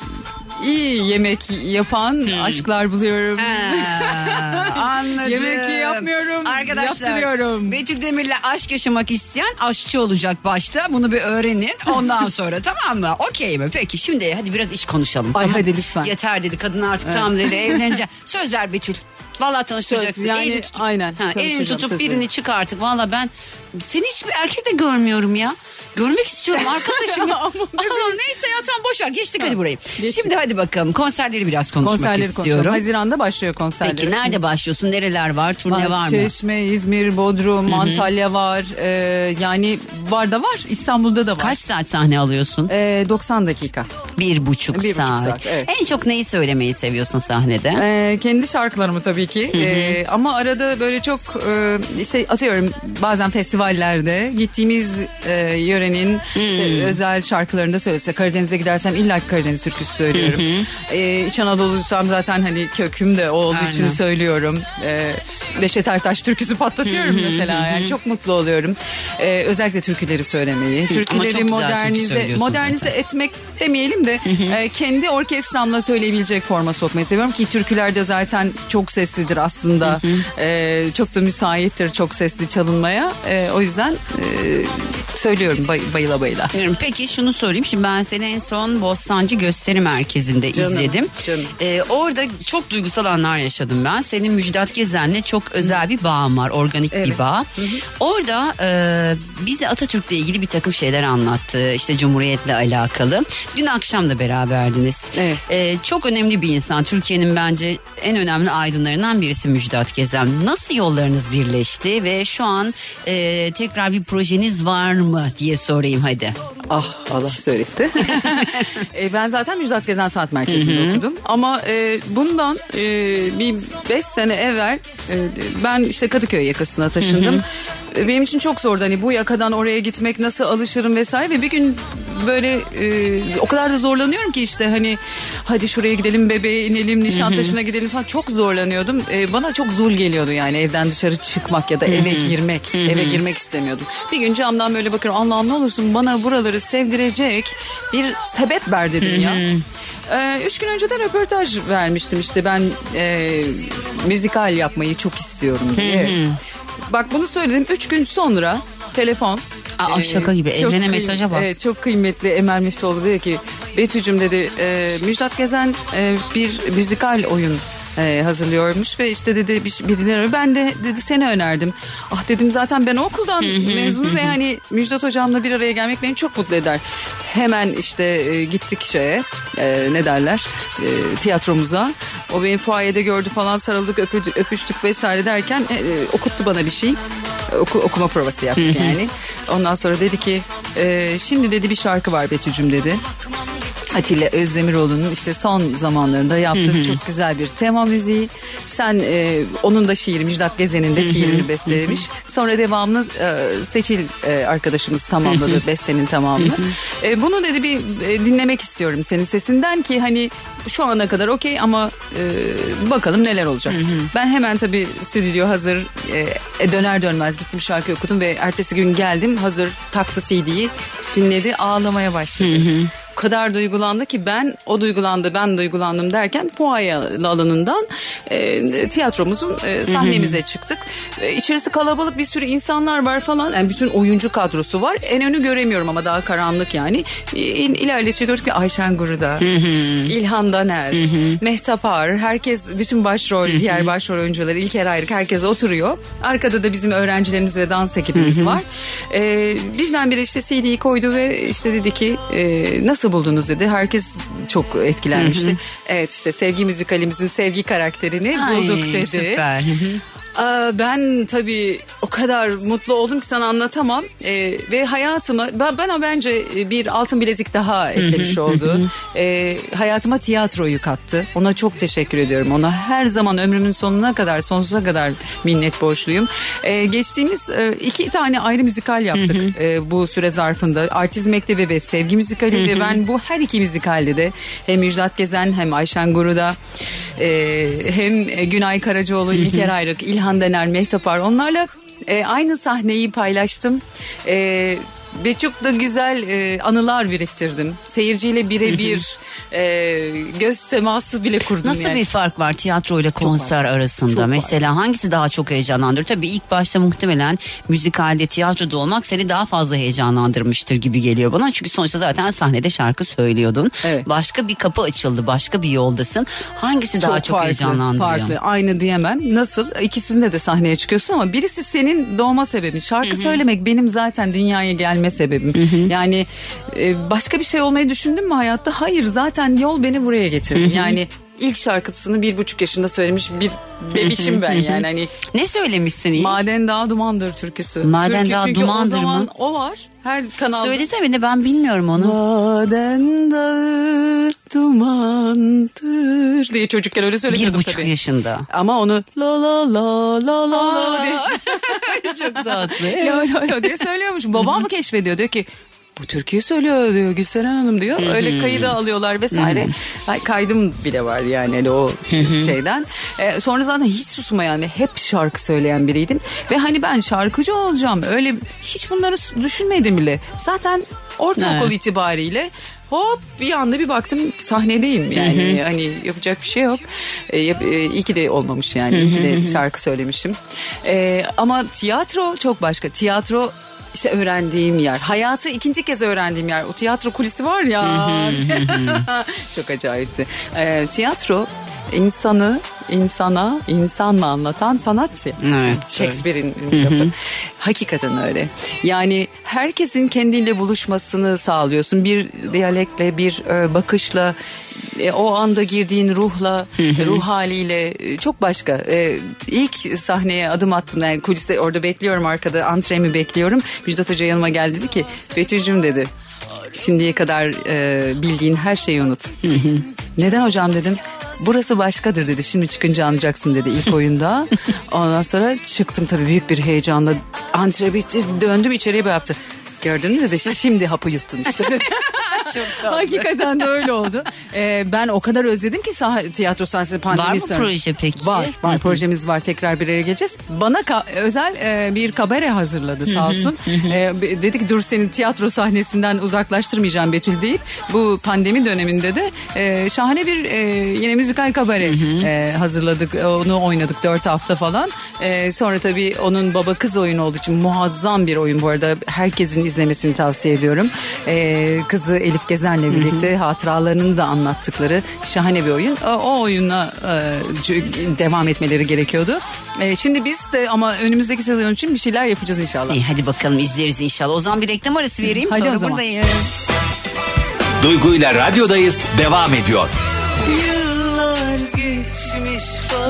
iyi yemek yapan aşklar buluyorum. Ha, [LAUGHS] anladım. Yemek yapmıyorum, Arkadaşlar yaptırıyorum. Betül Demir'le aşk yaşamak isteyen aşçı olacak başta. Bunu bir öğrenin ondan [LAUGHS] sonra tamam mı? Okey mi? Peki şimdi hadi biraz iş konuşalım. Ay, tamam? hadi lütfen. Yeter dedi kadın artık tamam dedi [LAUGHS] evleneceğim. Söz ver Betül. Vallahi tanıştıracaksın. Söz, yani elini tutup, aynen, Ha, elini tutup söz birini veriyorum. çık artık. Valla ben seni hiçbir erkek de görmüyorum ya. Görmek istiyorum [LAUGHS] arkadaşım. [LAUGHS] Aman neyse ya tamam boş ver geçtik hadi burayı. geçtik. Şimdi hadi bakalım konserleri biraz konuşmak Konserleri istiyorum. konuşalım. Haziran'da başlıyor konserleri. Peki nerede başlıyorsun? Nereler var? Turne var mı? Çeşme, İzmir, Bodrum, Antalya var. Ee, yani var da var. İstanbul'da da var. Kaç saat sahne alıyorsun? Ee, 90 dakika. Bir buçuk Bir buçuk saat. saat, evet. En çok neyi söylemeyi seviyorsun sahnede? Ee, kendi şarkılarımı tabii ki. Ee, ama arada böyle çok e, işte atıyorum bazen festivallerde gittiğimiz e, yörenin işte özel şarkılarını da söylüyorsa Karadeniz'e gidersem illa Karadeniz türküsü söylüyorum. Ee, İç Anadolu'luysam zaten hani köküm de o olduğu için Aynen. söylüyorum. Ee, Neşet Ertaş türküsü patlatıyorum mesela. Yani çok mutlu oluyorum. Ee, özellikle türküleri söylemeyi. Türküleri güzel türkü modernize modernize zaten. etmek demeyelim de e, kendi orkestramla söyleyebilecek forma sokmayı seviyorum ki türkülerde zaten çok seslidir aslında. E, çok da müsaittir çok sesli çalınmaya. E, o yüzden e, söylüyorum bay- bayıla bayıla. Peki şunu sorayım. Şimdi ben seni en son Bostancı Gösteri Merkezi'nde Canım, izledim. canım. Ee, orada çok duygusal anlar yaşadım ben. Senin Müjdat Gezen'le çok özel bir bağım var. Organik bir Evet. bağ. Orada e, bize Atatürk'le ilgili bir takım şeyler anlattı. İşte Cumhuriyet'le alakalı. Dün akşam da beraberdiniz. Evet. Ee, çok önemli bir insan. Türkiye'nin bence en önemli aydınlarından birisi Müjdat Gezen. Nasıl yollarınız birleşti ve şu an e, tekrar bir projeniz var mı diye sorayım hadi. Ah Allah söyletti. [LAUGHS] e, ben zaten Müjdat Gezen Sanat Merkezi'nde okudum. Ama e, bundan e, bir beş sene evvel e, ben işte Kadıköy yakasına taşındım. E, Benim için çok zordu hani bu yakadan oraya gitmek nasıl alışırım vesaire ve bir gün böyle e, o kadar da zorlanıyorum ki işte hani hadi şuraya gidelim bebeğe inelim Nişantaşı'na gidelim falan çok zorlanıyordum. E, bana çok zul geliyordu yani evden dışarı çıkmak ya da eve girmek. Eve girmek istemiyordum. Bir gün camdan böyle bakıyorum Allah'ım ne olursun bana buraları sevdirecek bir sebep ver dedim ya. Ee, üç gün önce de röportaj vermiştim işte ben e, müzikal yapmayı çok istiyorum diye. Bak bunu söyledim üç gün sonra telefon. Aa, şaka gibi. çok Evrene mesaja bak. Evet, çok kıymetli Emel Müftüoğlu dedi ki Betücüm dedi e, Müjdat Gezen e, bir müzikal oyun e, hazırlıyormuş ve işte dedi bir, birileri ben de dedi seni önerdim. Ah dedim zaten ben o okuldan mezunum ve hani Müjdat hocamla bir araya gelmek beni çok mutlu eder. Hemen işte e, gittik şeye e, ne derler e, tiyatromuza. O beni fuayede gördü falan sarıldık öpüdü, öpüştük vesaire derken e, e, okuttu bana bir şey. Oku- okuma provası yaptık yani. Ondan sonra dedi ki e, şimdi dedi bir şarkı var Betücüm dedi. Atilla Özdemiroğlu'nun işte son zamanlarında yaptığı çok güzel bir tema müziği. Sen e, onun da şiiri Müjdat Gezen'in de şiirini bestelemiş. Sonra devamını e, Seçil e, arkadaşımız tamamladı bestenin tamamını. E, bunu dedi bir e, dinlemek istiyorum senin sesinden ki hani şu ana kadar okey ama e, bakalım neler olacak. Ben hemen tabii stüdyo hazır e, döner dönmez gittim şarkı okudum ve ertesi gün geldim hazır taktı CD'yi dinledi ağlamaya başladı. O kadar duygulandı ki ben o duygulandı ben duygulandım derken fuaye alanından e, tiyatromuzun e, sahnemize çıktık. E, içerisi kalabalık bir sürü insanlar var falan. Yani bütün oyuncu kadrosu var. En önü göremiyorum ama daha karanlık yani. E, ilerledikçe gördük ki Ayşen Guru'da, İlhan Daner, Mehtap Ağar, herkes bütün başrol, diğer başrol oyuncuları İlker Ayrık herkes oturuyor. Arkada da bizim öğrencilerimiz ve dans ekibimiz var. E, birdenbire işte CD'yi koydu ve işte dedi ki e, nasıl buldunuz dedi. Herkes çok etkilenmişti. Evet işte sevgi müzikalimizin sevgi karakterini Ay, bulduk dedi. Süper. Hı hı. Aa, ben tabii o kadar mutlu oldum ki sana anlatamam Ee, ve hayatıma ben, bana bence bir altın bilezik daha eklemiş oldu. Ee, hayatıma tiyatroyu kattı. Ona çok teşekkür ediyorum. Ona her zaman ömrümün sonuna kadar sonsuza kadar minnet borçluyum. Ee, geçtiğimiz e, iki tane ayrı müzikal yaptık e, bu süre zarfında. Artizm Mektebi ve Sevgi müzikali ve ben bu her iki müzikalde de hem Müjdat Gezen hem Ayşen Guru'da e, hem e, Günay Karacaoğlu, İlker Ayrık, İlhan Dener, Mehtap Ar onlarla e, aynı sahneyi paylaştım. E, ve çok da güzel e, anılar biriktirdim. Seyirciyle birebir e, göz teması bile kurdum Nasıl yani. bir fark var tiyatro ile konser arasında? Çok var. Mesela hangisi daha çok heyecanlandırır? Tabii ilk başta muhtemelen müzikalde, tiyatroda olmak seni daha fazla heyecanlandırmıştır gibi geliyor bana. Çünkü sonuçta zaten sahnede şarkı söylüyordun. Evet. Başka bir kapı açıldı, başka bir yoldasın. Hangisi daha çok, heyecanlandırıyor? Farklı. Aynı diyemem. Nasıl? İkisinde de sahneye çıkıyorsun ama birisi senin doğma sebebin. Şarkı söylemek benim zaten dünyaya gelme sebebim. Yani e, başka bir şey olmayı düşündüm mü hayatta? Hayır zaten yol beni buraya getirdi. Yani ilk şarkısını bir buçuk yaşında söylemiş bir bebişim ben yani. Hani Ne söylemişsin ilk? Maden Dağı Dumandır türküsü. Maden Türkü çünkü Dumandır o zaman mı? o var. Her kanal. Söylesene de ben bilmiyorum onu. Maden Dağı Dumandır diye çocukken öyle Bir söylemiyordum buçuk tabii. yaşında. Ama onu la la la la la la diye, [LAUGHS] çok tatlı. la la la diye söylüyormuşum. Babam mı keşfediyor diyor ki bu türküyü söylüyor diyor Gülseren Hanım diyor. Öyle kayıda alıyorlar vesaire. Ay, kaydım bile var yani hani o şeyden. Ee, sonra zaten hiç susmayan ve hep şarkı söyleyen biriydim. Ve hani ben şarkıcı olacağım öyle hiç bunları düşünmedim bile. Zaten ortaokul Evet. itibariyle Hop bir anda bir baktım sahnedeyim yani hani yapacak bir şey yok. Ee, yap- e, iyi ki de olmamış yani iyi ki de şarkı söylemişim. Ee, ama tiyatro çok başka. Tiyatro işte öğrendiğim yer. Hayatı ikinci kez öğrendiğim yer. O tiyatro kulisi var ya. [LAUGHS] çok acayipti. Ee, tiyatro insanı insana insanla anlatan sanat ya. Evet, Shakespeare'in lafı. Hakikaten öyle. Yani herkesin kendiyle buluşmasını sağlıyorsun. Bir diyalektle, bir e, bakışla, e, o anda girdiğin ruhla, ruh haliyle e, çok başka. İlk sahneye adım attım. Yani kuliste orada bekliyorum arkada antremi bekliyorum. Müjdat Hoca yanıma geldi dedi ki Betül'cüm dedi. Şimdiye kadar e, bildiğin her şeyi unut. Neden hocam dedim. Burası başkadır dedi. Şimdi çıkınca anlayacaksın dedi ilk oyunda. [LAUGHS] Ondan sonra çıktım tabii büyük bir heyecanla. Antre bitti döndüm içeriye böyle yaptı. Gördünüz de şimdi hapı yuttun işte. [LAUGHS] Hakikaten de öyle oldu. Ee, ben o kadar özledim ki sah- tiyatro sahnesi pandemi Var mı sonra. proje peki? Var, var projemiz var tekrar bir araya geleceğiz. Bana ka- özel e, bir kabare hazırladı sağ olsun. E, dedi ki dur seni tiyatro sahnesinden uzaklaştırmayacağım Betül deyip bu pandemi döneminde de e, şahane bir e, yine müzikal kabare e, hazırladık. Onu oynadık dört hafta falan. E, sonra tabii onun baba kız oyunu olduğu için muazzam bir oyun bu arada. Herkesin izlemesini tavsiye ediyorum. E, kızı Elif Gezer'le birlikte hatıralarını da anlattıkları şahane bir oyun. O, o oyuna e, devam etmeleri gerekiyordu. E, şimdi biz de ama önümüzdeki sezon için bir şeyler yapacağız inşallah. İyi hadi bakalım izleriz inşallah. O zaman bir reklam arası vereyim. Hadi Sonra o zaman. buradayız. Duygu ile radyodayız devam ediyor.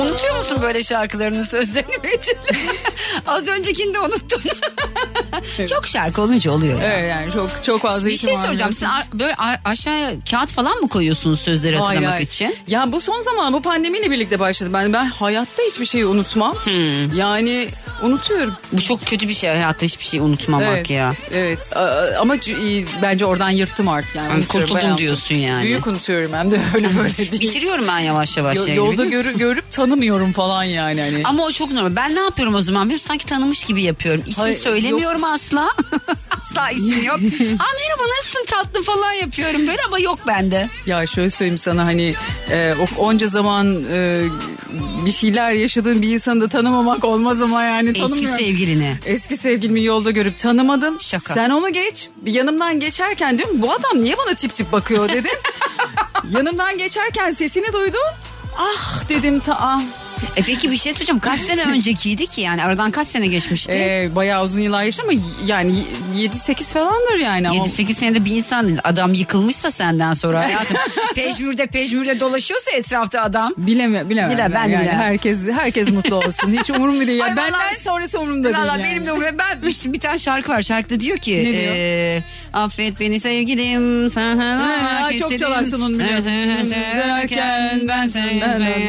Unutuyor musun böyle şarkılarının sözlerini Betül? [LAUGHS] Az öncekini de unuttun. Çok şarkı olunca oluyor. ya. Evet yani çok çok fazla Bir şey soracağım. Siz böyle aşağıya kağıt falan mı koyuyorsunuz sözleri Hayır, hatırlamak hayır. için? Ya bu son zaman bu pandemiyle birlikte başladı. Ben ben hayatta hiçbir şeyi unutmam. Hmm. Yani unutuyorum. Bu çok kötü bir şey hayatta hiçbir şey unutmamak evet, ya. Evet. Ama bence oradan yırttım artık yani. Yani kurtuldun diyorsun yani. Büyük unutuyorum hem de öyle [LAUGHS] böyle değil. Bitiriyorum ben yavaş yavaş Yo- yolda görü- görüp tanımıyorum falan yani. Hani. Ama o çok normal. Ben ne yapıyorum o zaman? Bir sanki tanımış gibi yapıyorum. İsim Hayır, söylemiyorum asla. [LAUGHS] asla isim yok. [LAUGHS] ha merhaba nasılsın tatlı falan yapıyorum böyle ama yok bende. Ya şöyle söyleyeyim sana hani e, onca zaman e, bir şeyler yaşadığın bir insanı da tanımamak olmaz ama yani Eski tanımıyorum. sevgilini. Eski sevgilimi yolda görüp tanımadım. Şaka. Sen onu geç. Yanımdan geçerken diyorum bu adam niye bana tip tip bakıyor dedim. [LAUGHS] Yanımdan geçerken sesini duydum. Ah dedim ta ah. E peki bir şey soracağım. Kaç sene [LAUGHS] öncekiydi ki yani? Aradan kaç sene geçmişti? Ee, bayağı uzun yıllar yaşadı ama yani 7-8 falandır yani. Ama 7-8 senede bir insan adam yıkılmışsa senden sonra hayatım [LAUGHS] pejmürde pejmürde dolaşıyorsa etrafta adam. Bileme, bilemem. Bilemem, ben yani bilemem. Herkes herkes mutlu olsun. Hiç umurumda değil. Ay Yani vallahi- Benden sonrası umurumda değil. Valla yani. benim de umurumda. Ben bir, bir tane şarkı var. Şarkıda diyor ki Ne diyor? eee, affet beni sevgilim sana Ha, çok çalarsın onu biliyorum. Severken ben Ben-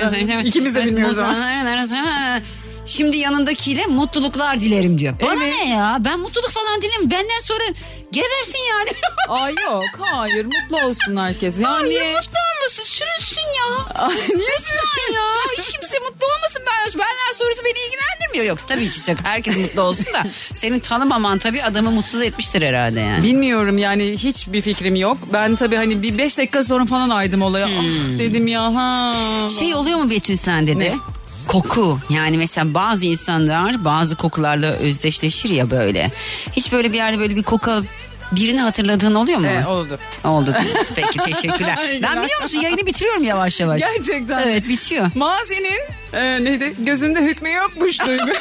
sevdim. İkimiz de bilmiyoruz Amazon. Şimdi yanındakiyle mutluluklar dilerim diyor. Bana Evet. ne ya? Ben mutluluk falan dilerim. Benden sonra geversin yani. Ay yok hayır mutlu olsun herkes. Ya Ay niye? mutlu olmasın sürünsün ya. Ay, niye? Lütfen ya. Hiç kimse mutlu olmasın. Ben, benden sonrası beni ilgilendirmiyor. Yok tabii ki şaka. Herkes mutlu olsun da. Senin tanımaman tabii adamı mutsuz etmiştir herhalde yani. Bilmiyorum yani hiçbir fikrim yok. Ben tabii hani bir beş dakika sonra falan aydım olaya. Ah dedim ya ha. Şey oluyor mu Betül sende de? Ne? Koku yani mesela bazı insanlar bazı kokularla özdeşleşir ya böyle. Hiç böyle bir yerde böyle bir koku alıp birini hatırladığın oluyor mu? E, oldu. Oldu. Peki teşekkürler. [LAUGHS] ben biliyor musun yayını bitiriyorum yavaş yavaş. Gerçekten. Evet bitiyor. Mazinin e, neydi? Gözünde hükmü yokmuş Duygu. [LAUGHS]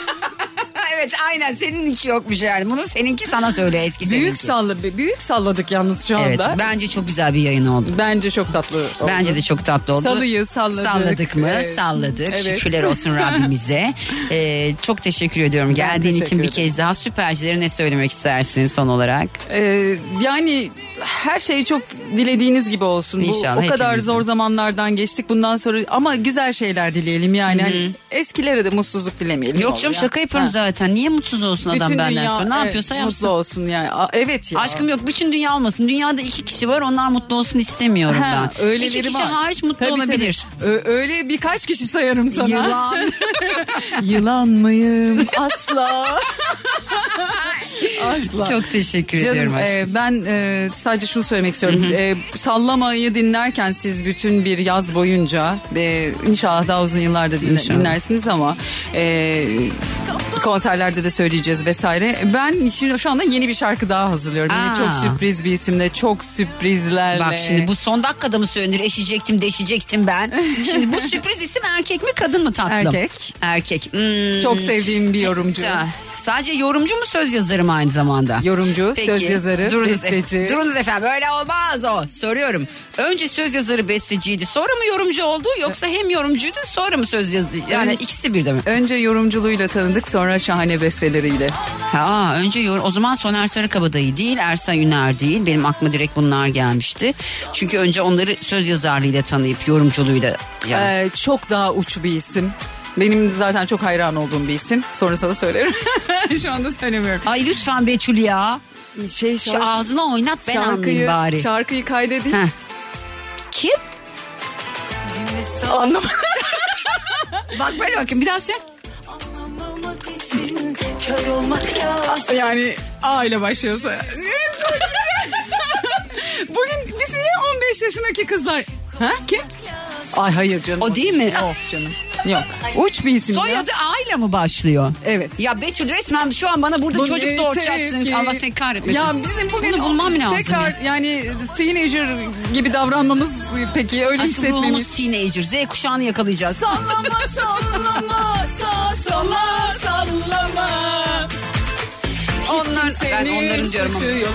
evet aynen senin hiç yokmuş yani. Bunu seninki sana söyle eski büyük seninki. salla büyük salladık yalnız şu anda. Evet bence çok güzel bir yayın oldu. Bence çok tatlı oldu. Bence de çok tatlı oldu. Salıyı salladık. Salladık mı? Evet. Salladık. Evet. Şükürler olsun [LAUGHS] Rabbimize. Ee, çok teşekkür ediyorum. Geldiğin teşekkür için bir ederim. kez daha süpercilere ne söylemek istersin son olarak? Ee, yani her şey çok dilediğiniz gibi olsun. İnşallah Bu, o kadar hepimizin. zor zamanlardan geçtik bundan sonra ama güzel şeyler dileyelim yani. Hani eskilere de mutsuzluk dilemeyelim. Yok canım ya. şaka yaparım Ha. zaten. Niye mutsuz olsun adam Bütün benden dünya, sonra? Ne evet, yapıyorsa Mutlu yapsın. olsun yani. A- evet ya. Aşkım yok bütün dünya olmasın. Dünyada iki kişi var onlar mutlu olsun istemiyorum Ha, ben. öyleleri iki kişi var. hariç mutlu Tabii, olabilir. tabii. Ö- öyle birkaç kişi sayarım sana. Yılan. [LAUGHS] Yılan mıyım? Asla. [LAUGHS] Asla. Çok teşekkür ediyorum Canım aşkım. e, ben e, sadece şunu söylemek istiyorum. E, sallamayı dinlerken siz bütün bir yaz boyunca ve inşallah daha uzun yıllarda dinle- İnşallah. dinlersiniz ama e, konserlerde de söyleyeceğiz vesaire. Ben şimdi şu anda yeni bir şarkı daha hazırlıyorum. Aa. çok sürpriz bir isimle, çok sürprizlerle. Bak şimdi bu son dakikada mı söylenir? Eşecektim, deşecektim ben. [LAUGHS] Şimdi bu sürpriz isim erkek mi kadın mı tatlım? Erkek. Erkek. Hmm. çok sevdiğim bir yorumcu. Sadece yorumcu mu söz yazarı mı aynı zamanda? Yorumcu, Peki, söz yazarı, durunuz besteci. Durunuz efendim öyle olmaz o. Soruyorum. Önce söz yazarı besteciydi sonra mı yorumcu oldu yoksa hem yorumcuydu sonra mı söz yazdı? Yani Ön- ikisi bir de mi? Önce yorumculuğuyla tanıdık sonra şahane besteleriyle. Ha, önce yor- o zaman Soner Sarıkabadayı değil Ersan Üner değil. Benim aklıma direkt bunlar gelmişti. Çünkü önce onları söz yazarlığıyla tanıyıp yorumculuğuyla yani. Ee, çok daha uç bir isim. Benim zaten çok hayran olduğum bir isim. Sonra sana söylerim. [LAUGHS] Şu anda söylemiyorum. Ay lütfen Betül ya. Şey Şu şarkı, ağzına oynat ben anlayayım şarkıyı, bari. şarkıyı kaydedeyim. Heh. Kim? Anlamadım. [LAUGHS] Bak böyle bakayım bir daha söyle. Yani A ile başlıyorsa. [LAUGHS] Bugün biz niye 15 yaşındaki kızlar? Ha kim? Ay hayır canım. O değil mi? Yok canım. Yok. Uç bir isim ya. Soyadı A ile mi başlıyor? Evet. Ya Betül resmen şu an bana burada Bu çocuk ne doğuracaksın. tepki? Allah seni kahretmesin. Ya bizim bugün Bunu bulmam lazım. tekrar ya. yani teenager gibi davranmamız peki öyle Aşkım hissetmemiz. ruhumuz teenager. Z kuşağını yakalayacağız. Sallama [LAUGHS] sallama sağ sola sallama. Hiç Onlar- kimsenin ben onların diyorum ama. suçu yok.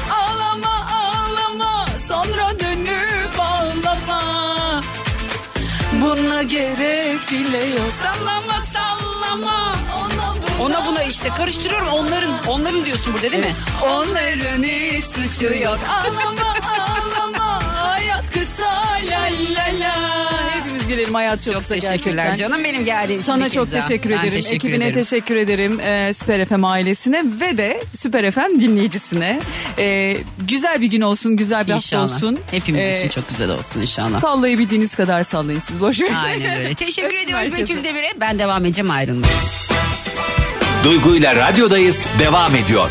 Buna gerek bile yok. Sallama sallama. Ona buna, Ona buna işte karıştırıyorum onların. Onların diyorsun burada değil mi? Onların hiç suçu yok. Ağlama Gülelim hayat çok, Çok teşekkürler gerçekten. canım benim geldiğin için Sana çok kez daha. teşekkür Ben ederim. teşekkür Ekibine ederim. teşekkür ederim. Ee, Süper FM ailesine ve de Süper FM dinleyicisine. Ee, güzel bir gün olsun, güzel bir İnşallah. hafta olsun. Hepimiz Ee, için çok güzel olsun inşallah. Sallayabildiğiniz kadar sallayın siz. Boş verin. Aynen öyle. [LAUGHS] Teşekkür ediyoruz herkese. Betül Demir'e. Ben devam edeceğim ayrılmayın. Duygu ile radyodayız devam ediyor.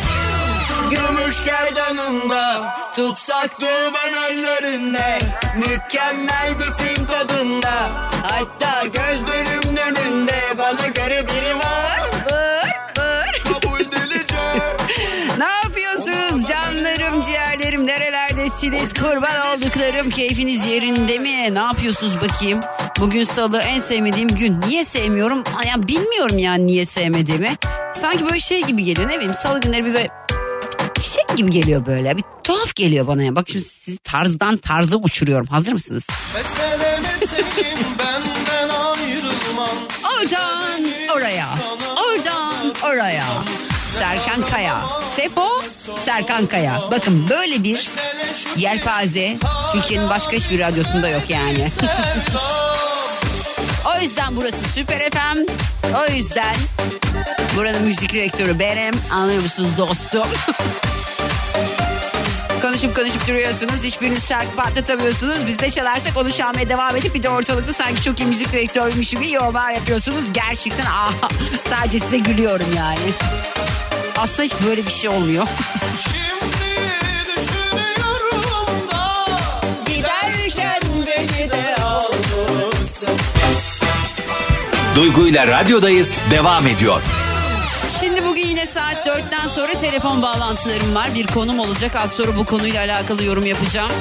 Gümüş gerdanında Tutsak ben ellerinde Mükemmel bir film tadında Hatta gözlerimin önünde Bana göre biri var. Bır bır. Kabul [LAUGHS] Ne yapıyorsunuz canlarım ciğerlerim? Nerelerdesiniz kurban olduklarım keyfiniz yerinde mi? Ne yapıyorsunuz bakayım? Bugün salı en sevmediğim gün. Niye sevmiyorum? Ya bilmiyorum yani niye sevmediğimi. Sanki böyle şey gibi geliyor ne bileyim salı günleri bir böyle bir şey gibi geliyor böyle. Bir tuhaf geliyor bana ya. Bak şimdi sizi tarzdan tarza uçuruyorum. Hazır mısınız? Mesele Oradan oraya, oradan oraya. Serkan Kaya, Sepo, Serkan Kaya. Bakın böyle bir yelpaze Türkiye'nin başka hiçbir radyosunda yok yani. [LAUGHS] o yüzden burası Süper FM. O yüzden buranın müzik direktörü benim. Anlıyor musunuz dostum? [LAUGHS] Konuşup konuşup duruyorsunuz. Hiçbiriniz şarkı patlatamıyorsunuz. Biz de çalarsak onu çalmaya devam edip bir de ortalıkta sanki çok iyi müzik direktörüymüş gibi yorumlar yapıyorsunuz. Gerçekten ah, [LAUGHS] sadece size gülüyorum yani. Aslında hiç böyle bir şey olmuyor. Duygu ile radyodayız devam ediyor. Yine saat 4'ten sonra telefon bağlantılarım var. Bir konum olacak. Az sonra bu konuyla alakalı yorum yapacağım.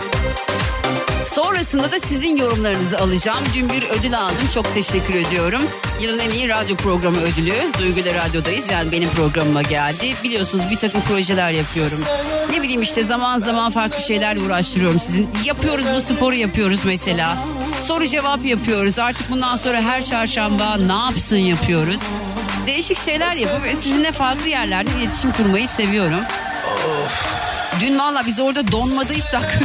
Sonrasında da sizin yorumlarınızı alacağım. Dün bir ödül aldım. Çok teşekkür ediyorum. Yılın en iyi radyo programı ödülü. Duygu ile radyodayız. Yani benim programıma geldi. Biliyorsunuz bir takım projeler yapıyorum. Ne bileyim işte zaman zaman farklı şeylerle uğraştırıyorum sizin. Yapıyoruz bu sporu yapıyoruz mesela. Soru cevap yapıyoruz. Artık bundan sonra her çarşamba ne yapsın yapıyoruz. Değişik şeyler yapıp sizinle farklı yerlerde iletişim kurmayı seviyorum. Dün valla biz orada donmadıysak [LAUGHS]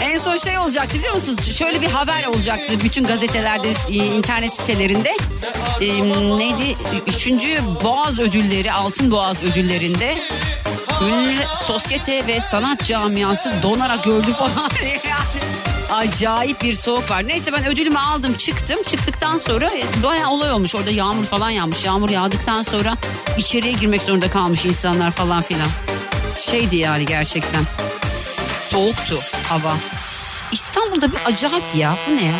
en son şey olacaktı biliyor musunuz? Şöyle bir haber olacaktı bütün gazetelerde, e, internet sitelerinde. E, neydi? Üçüncü Boğaz ödülleri, Altın Boğaz ödüllerinde ünlü sosyete ve sanat camiası donarak öldü falan. [LAUGHS] Acayip bir soğuk var. Neyse ben ödülümü aldım çıktım. Çıktıktan sonra e, bayağı olay olmuş. Orada yağmur falan yağmış. Yağmur yağdıktan sonra içeriye girmek zorunda kalmış insanlar falan filan. Şeydi yani gerçekten. Soğuktu hava. İstanbul'da bir acayip ya. Bu ne ya?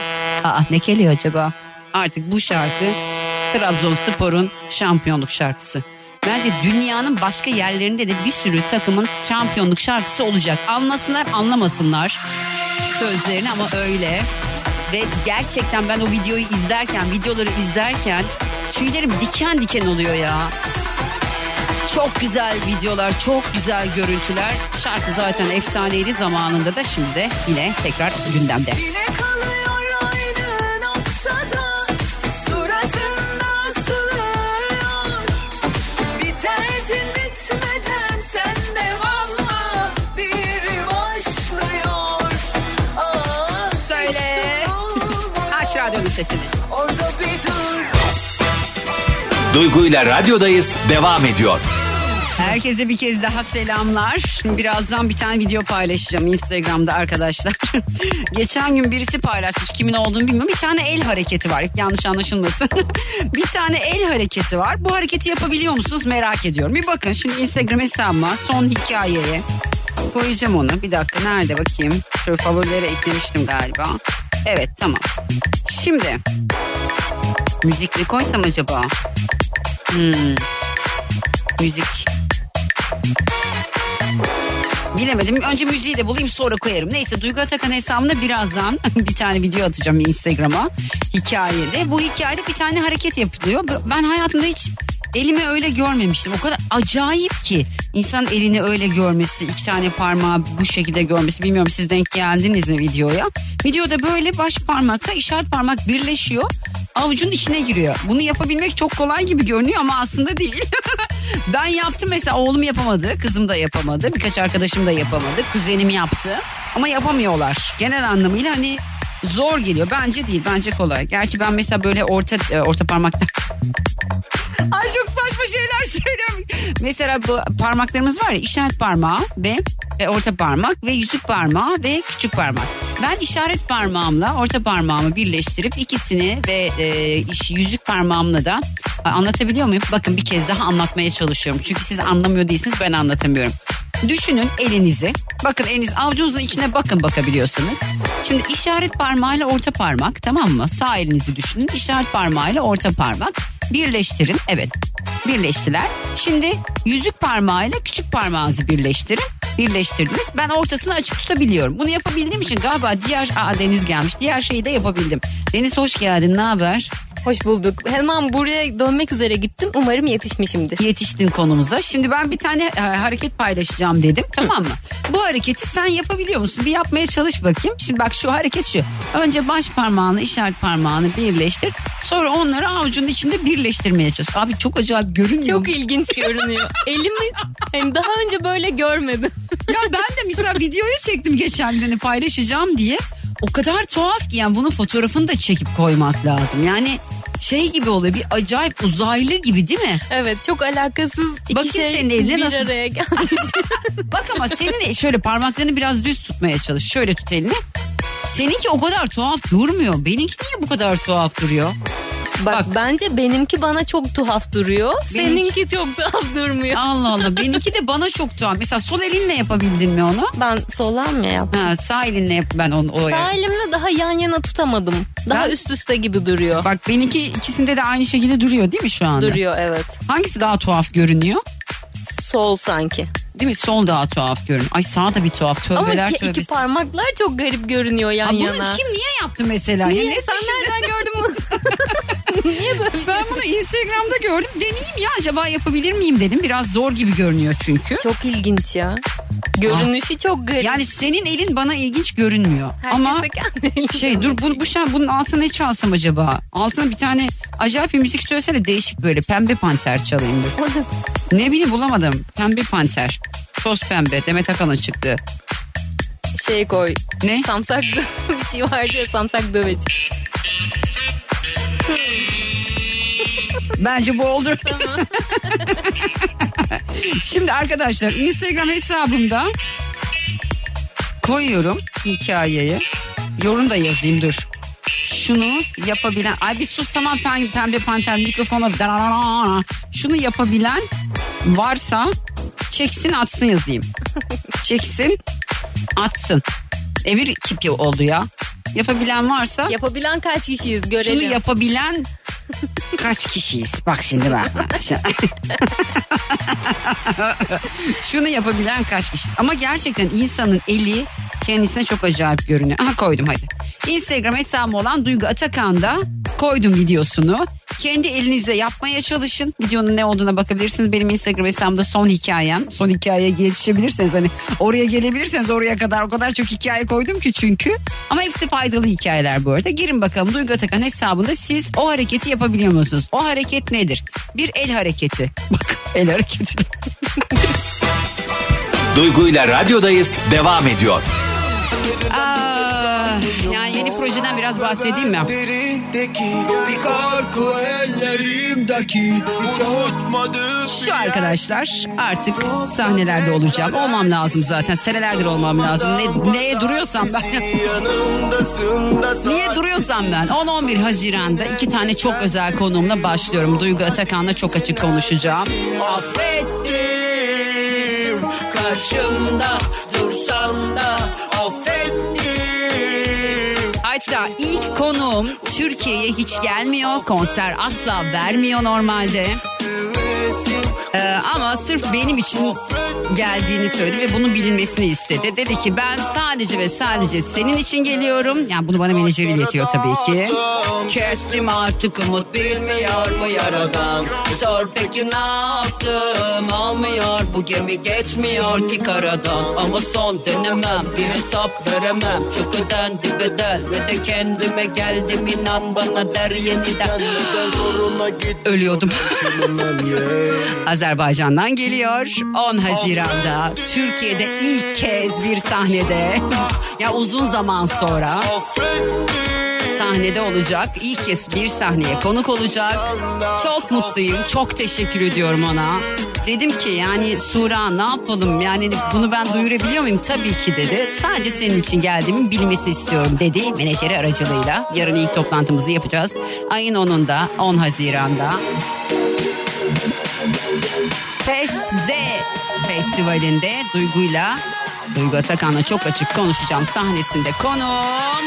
Aa ne geliyor acaba? Artık bu şarkı Trabzonspor'un şampiyonluk şarkısı. Bence dünyanın başka yerlerinde de bir sürü takımın şampiyonluk şarkısı olacak. Anlasınlar anlamasınlar sözlerini ama öyle. Ve gerçekten ben o videoyu izlerken, videoları izlerken tüylerim diken diken oluyor ya. Çok güzel videolar, çok güzel görüntüler. Şarkı zaten efsaneydi zamanında da şimdi de yine tekrar gündemde. Yine sesini. Orada bir dur Duygu ile radyodayız devam ediyor. Herkese bir kez daha selamlar. Birazdan bir tane video paylaşacağım Instagram'da arkadaşlar. [LAUGHS] Geçen gün birisi paylaşmış kimin olduğunu bilmiyorum. Bir tane el hareketi var yanlış anlaşılmasın. [LAUGHS] bir tane el hareketi var. Bu hareketi yapabiliyor musunuz merak ediyorum. Bir bakın şimdi Instagram hesabıma son hikayeye koyacağım onu. Bir dakika nerede bakayım. Şöyle favorilere eklemiştim galiba. Evet tamam. Şimdi müzikli koysam acaba? Hmm. Müzik. Bilemedim. Önce müziği de bulayım sonra koyarım. Neyse Duygu Atakan hesabımda birazdan [LAUGHS] bir tane video atacağım Instagram'a. Hikayede. Bu hikayede bir tane hareket yapılıyor. Ben hayatımda hiç elimi öyle görmemiştim. O kadar acayip ki insan elini öyle görmesi, iki tane parmağı bu şekilde görmesi. Bilmiyorum siz denk geldiniz mi videoya? Videoda böyle baş parmakla işaret parmak birleşiyor. Avucun içine giriyor. Bunu yapabilmek çok kolay gibi görünüyor ama aslında değil. [LAUGHS] ben yaptım mesela oğlum yapamadı, kızım da yapamadı, birkaç arkadaşım da yapamadı, kuzenim yaptı. Ama yapamıyorlar. Genel anlamıyla hani zor geliyor. Bence değil, bence kolay. Gerçi ben mesela böyle orta e, orta parmakta [LAUGHS] [LAUGHS] Ay çok saçma şeyler söylüyorum. Mesela bu parmaklarımız var ya işaret parmağı ve e, orta parmak ve yüzük parmağı ve küçük parmak. Ben işaret parmağımla orta parmağımı birleştirip ikisini ve e, iş, yüzük parmağımla da Ay, anlatabiliyor muyum? Bakın bir kez daha anlatmaya çalışıyorum. Çünkü siz anlamıyor değilsiniz ben anlatamıyorum. Düşünün elinizi. Bakın eliniz avucunuzun içine bakın bakabiliyorsunuz. Şimdi işaret parmağıyla orta parmak tamam mı? Sağ elinizi düşünün. İşaret parmağıyla orta parmak birleştirin. Evet birleştiler. Şimdi yüzük parmağıyla küçük parmağınızı birleştirin. Birleştirdiniz. Ben ortasını açık tutabiliyorum. Bunu yapabildiğim için galiba diğer... Aa Deniz gelmiş. Diğer şeyi de yapabildim. Deniz hoş geldin. Ne haber? Hoş bulduk. Hemen buraya dönmek üzere gittim. Umarım yetişmişimdir. Yetiştin konumuza. Şimdi ben bir tane e, hareket paylaşacağım dedim. Tamam mı? Bu hareketi sen yapabiliyor musun? Bir yapmaya çalış bakayım. Şimdi bak şu hareket şu. Önce baş parmağını, işaret parmağını birleştir. Sonra onları avucunun içinde birleştirmeye çalış. Abi çok acayip görünmüyor Çok mu? ilginç görünüyor. Elimi hani daha önce böyle görmedim. Ya ben de mesela videoyu çektim geçen gün hani paylaşacağım diye. O kadar tuhaf ki yani bunun fotoğrafını da çekip koymak lazım. Yani şey gibi oluyor bir acayip uzaylı gibi değil mi? Evet çok alakasız iki Bakayım şey senin eline bir nasıl- araya gelmiş. [LAUGHS] Bak ama senin şöyle parmaklarını biraz düz tutmaya çalış. Şöyle tut elini. Seninki o kadar tuhaf durmuyor. Benimki niye bu kadar tuhaf duruyor? Bak, Bak. bence benimki bana çok tuhaf duruyor. Benimki- Seninki çok tuhaf durmuyor. Allah Allah [LAUGHS] benimki de bana çok tuhaf. Mesela sol elinle yapabildin mi onu? Ben solağım ya yaptım. Ha, sağ elinle yap ben onu. O Sağ elimle daha yan yana tutamadım. Daha Ben- üst üste gibi duruyor. Bak benimki ikisinde de aynı şekilde duruyor değil mi şu anda? Duruyor evet. Hangisi daha tuhaf görünüyor? Sol sanki. Değil mi? Sol daha tuhaf görünüyor. Ay sağ da bir tuhaf. Ama Tövbeler tövbesi. iki parmaklar çok garip görünüyor yan Ha, bunu yana. kim niye yaptı mesela? Niye? Ya ne Sen düşündün? nereden gördün bunu? [LAUGHS] niye böyle bir şey? Ben bunu Instagram'da gördüm. Deneyeyim ya acaba yapabilir miyim dedim. Biraz zor gibi görünüyor çünkü. Çok ilginç ya. Görünüşü çok garip. Yani senin elin bana ilginç görünmüyor. Herkes Ama şey dur bu, bu şey, bunun altına ne çalsam acaba? Altına bir tane acayip bir müzik söylesene değişik böyle pembe panter çalayım. [LAUGHS] Ne bileyim bulamadım. Pembe panter. Toz pembe. Demet Akalın çıktı. şey koy. Ne? Samsak [LAUGHS] bir şey vardı ya samsak döveci. [LAUGHS] Bence bu oldu. [LAUGHS] Şimdi arkadaşlar Instagram hesabımda koyuyorum hikayeyi. Yorum da yazayım dur. Şunu yapabilen... Ay bir sus tamam pembe, pembe panter mikrofona... Şunu yapabilen varsa çeksin atsın yazayım. [LAUGHS] Çeksin atsın. Emir kipi oldu ya. Yapabilen varsa... Yapabilen kaç kişiyiz görelim. Şunu yapabilen kaç kişiyiz? Bak şimdi bak. [LAUGHS] [LAUGHS] Şunu yapabilen kaç kişiyiz? Ama gerçekten insanın eli kendisine çok acayip görünüyor. Aha koydum hadi. Instagram hesabım olan Duygu Atakan'da koydum videosunu. Kendi elinizle yapmaya çalışın. Videonun ne olduğuna bakabilirsiniz. Benim Instagram hesabımda son hikayem. Son hikayeye yetişebilirseniz hani oraya gelebilirseniz oraya kadar o kadar çok hikaye koydum ki çünkü. Ama hepsi faydalı hikayeler bu arada. Girin bakalım Duygu Atakan hesabında siz o hareketi yapabiliyor musunuz? O hareket nedir? Bir el hareketi. [LAUGHS] Bak el hareketi. Duygu ile radyodayız devam ediyor. Aa, projeden biraz bahsedeyim mi? Şu arkadaşlar artık sahnelerde olacağım. Olmam lazım zaten. Senelerdir olmam lazım. Ne, neye duruyorsam ben. [LAUGHS] Niye duruyorsam ben 10-11 Haziran'da iki tane çok özel konuğumla başlıyorum. Duygu Atakan'la çok açık konuşacağım. affettim Karşımda dursan da Hatta ilk konuğum Türkiye'ye hiç gelmiyor. Konser asla vermiyor normalde. Ee, ama sırf benim için geldiğini söyledi ve bunun bilinmesini istedi. Dedi ki ben sadece ve sadece senin için geliyorum. Yani bunu bana menajeri iletiyor tabii ki. Kestim artık umut bilmiyor bu yaradan. Sor peki ne yaptım olmuyor. Bu gemi geçmiyor ki karadan. Ama son dönemem bir hesap veremem. Çok öden dibeden ve de kendime geldim inan bana der yeniden. Ölüyordum. Azerbaycan'dan geliyor. 10 Haziran'da Türkiye'de ilk kez bir sahnede ya uzun zaman sonra sahnede olacak. İlk kez bir sahneye konuk olacak. Çok mutluyum. Çok teşekkür ediyorum ona. Dedim ki yani Sura ne yapalım yani bunu ben duyurabiliyor muyum? Tabii ki dedi. Sadece senin için geldiğimi bilmesini istiyorum dedi menajeri aracılığıyla. Yarın ilk toplantımızı yapacağız. Ayın 10'unda 10 Haziran'da Fest Z Festivali'nde Duygu'yla Duygu Atakan'la çok açık konuşacağım sahnesinde konuğum.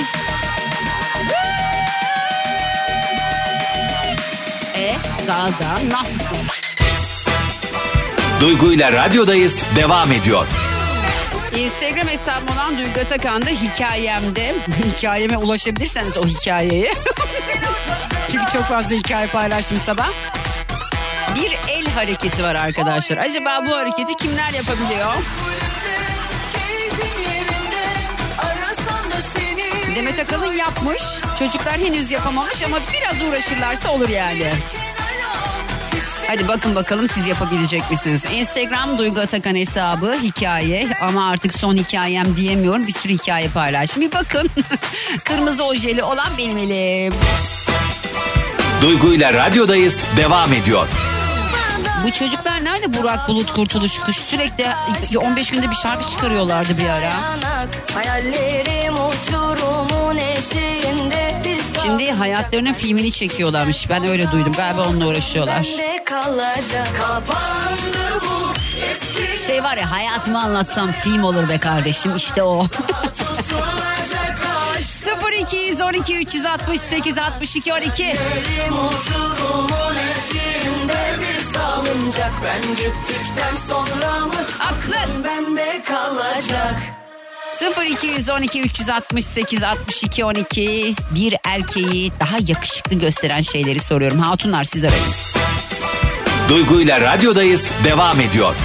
E Gaga nasılsın? Duygu ile radyodayız devam ediyor. Instagram hesabım olan Duygu Atakan'da hikayemde [LAUGHS] hikayeme ulaşabilirseniz o hikayeyi. [LAUGHS] Çünkü çok fazla hikaye paylaştım sabah. Bir el hareketi var arkadaşlar. Acaba bu hareketi kimler yapabiliyor? Demet Akalın yapmış. Çocuklar henüz yapamamış ama biraz uğraşırlarsa olur yani. Hadi bakın bakalım siz yapabilecek misiniz? Instagram Duygu Atakan hesabı hikaye ama artık son hikayem diyemiyorum. Bir sürü hikaye paylaştım. Bir bakın. [LAUGHS] Kırmızı ojeli olan benim elim. Duygu ile radyodayız devam ediyor. Bu çocuklar nerede Burak Bulut Kurtuluş Kuş? Sürekli 15 günde bir şarkı çıkarıyorlardı bir ara. Şimdi hayatlarının filmini çekiyorlarmış. Ben öyle duydum. Galiba onunla uğraşıyorlar. Şey var ya hayatımı anlatsam film olur be kardeşim. İşte o. 0212 368 62 12 Salıncak. Ben gittikten sonra mı Aklın bende kalacak? 0212 368 62 12 bir erkeği daha yakışıklı gösteren şeyleri soruyorum. Hatunlar siz arayın. Duygu ile radyodayız devam ediyor.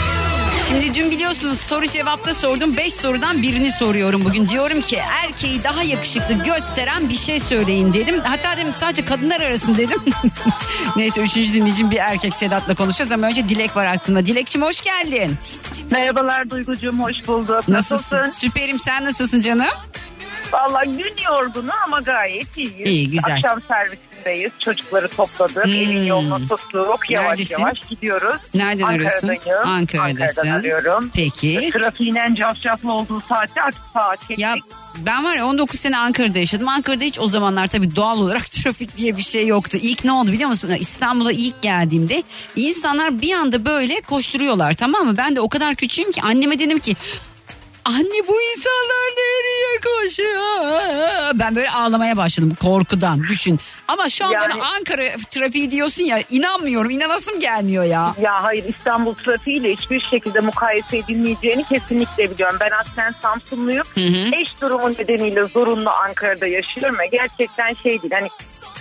Şimdi dün biliyorsunuz soru cevapta sordum. 5 sorudan birini soruyorum bugün. Diyorum ki erkeği daha yakışıklı gösteren bir şey söyleyin dedim. Hatta dedim sadece kadınlar arasın dedim. [LAUGHS] Neyse üçüncü dinleyicim bir erkek Sedat'la konuşacağız ama önce Dilek var aklımda. Dilekçim hoş geldin. Merhabalar Duygucuğum hoş bulduk. Nasılsın? Süperim sen nasılsın canım? Valla gün yorgunu ama gayet iyiyiz. İyi, güzel. Akşam servisindeyiz. Çocukları topladık. Hmm. Elin yolunu tuttuk. Yavaş Neredesin? yavaş gidiyoruz. Nereden arıyorsun? Ankara'dasın. Ankara'dan arıyorum. Peki. Trafiğin en cafcaflı olduğu saatte artık saat. Ya ben var ya 19 sene Ankara'da yaşadım. Ankara'da hiç o zamanlar tabii doğal olarak [LAUGHS] trafik diye bir şey yoktu. İlk ne oldu biliyor musun? İstanbul'a ilk geldiğimde insanlar bir anda böyle koşturuyorlar tamam mı? Ben de o kadar küçüğüm ki anneme dedim ki Anne bu insanlar nereye koşuyor? Ben böyle ağlamaya başladım korkudan düşün. Ama şu an Yani- bana Ankara trafiği diyorsun ya inanmıyorum inanasım gelmiyor ya. Ya hayır İstanbul trafiğiyle hiçbir şekilde mukayese edilmeyeceğini kesinlikle biliyorum. Ben aslen Samsunluyum. Eş durumu nedeniyle zorunlu Ankara'da yaşıyorum ve gerçekten şey değil. Hani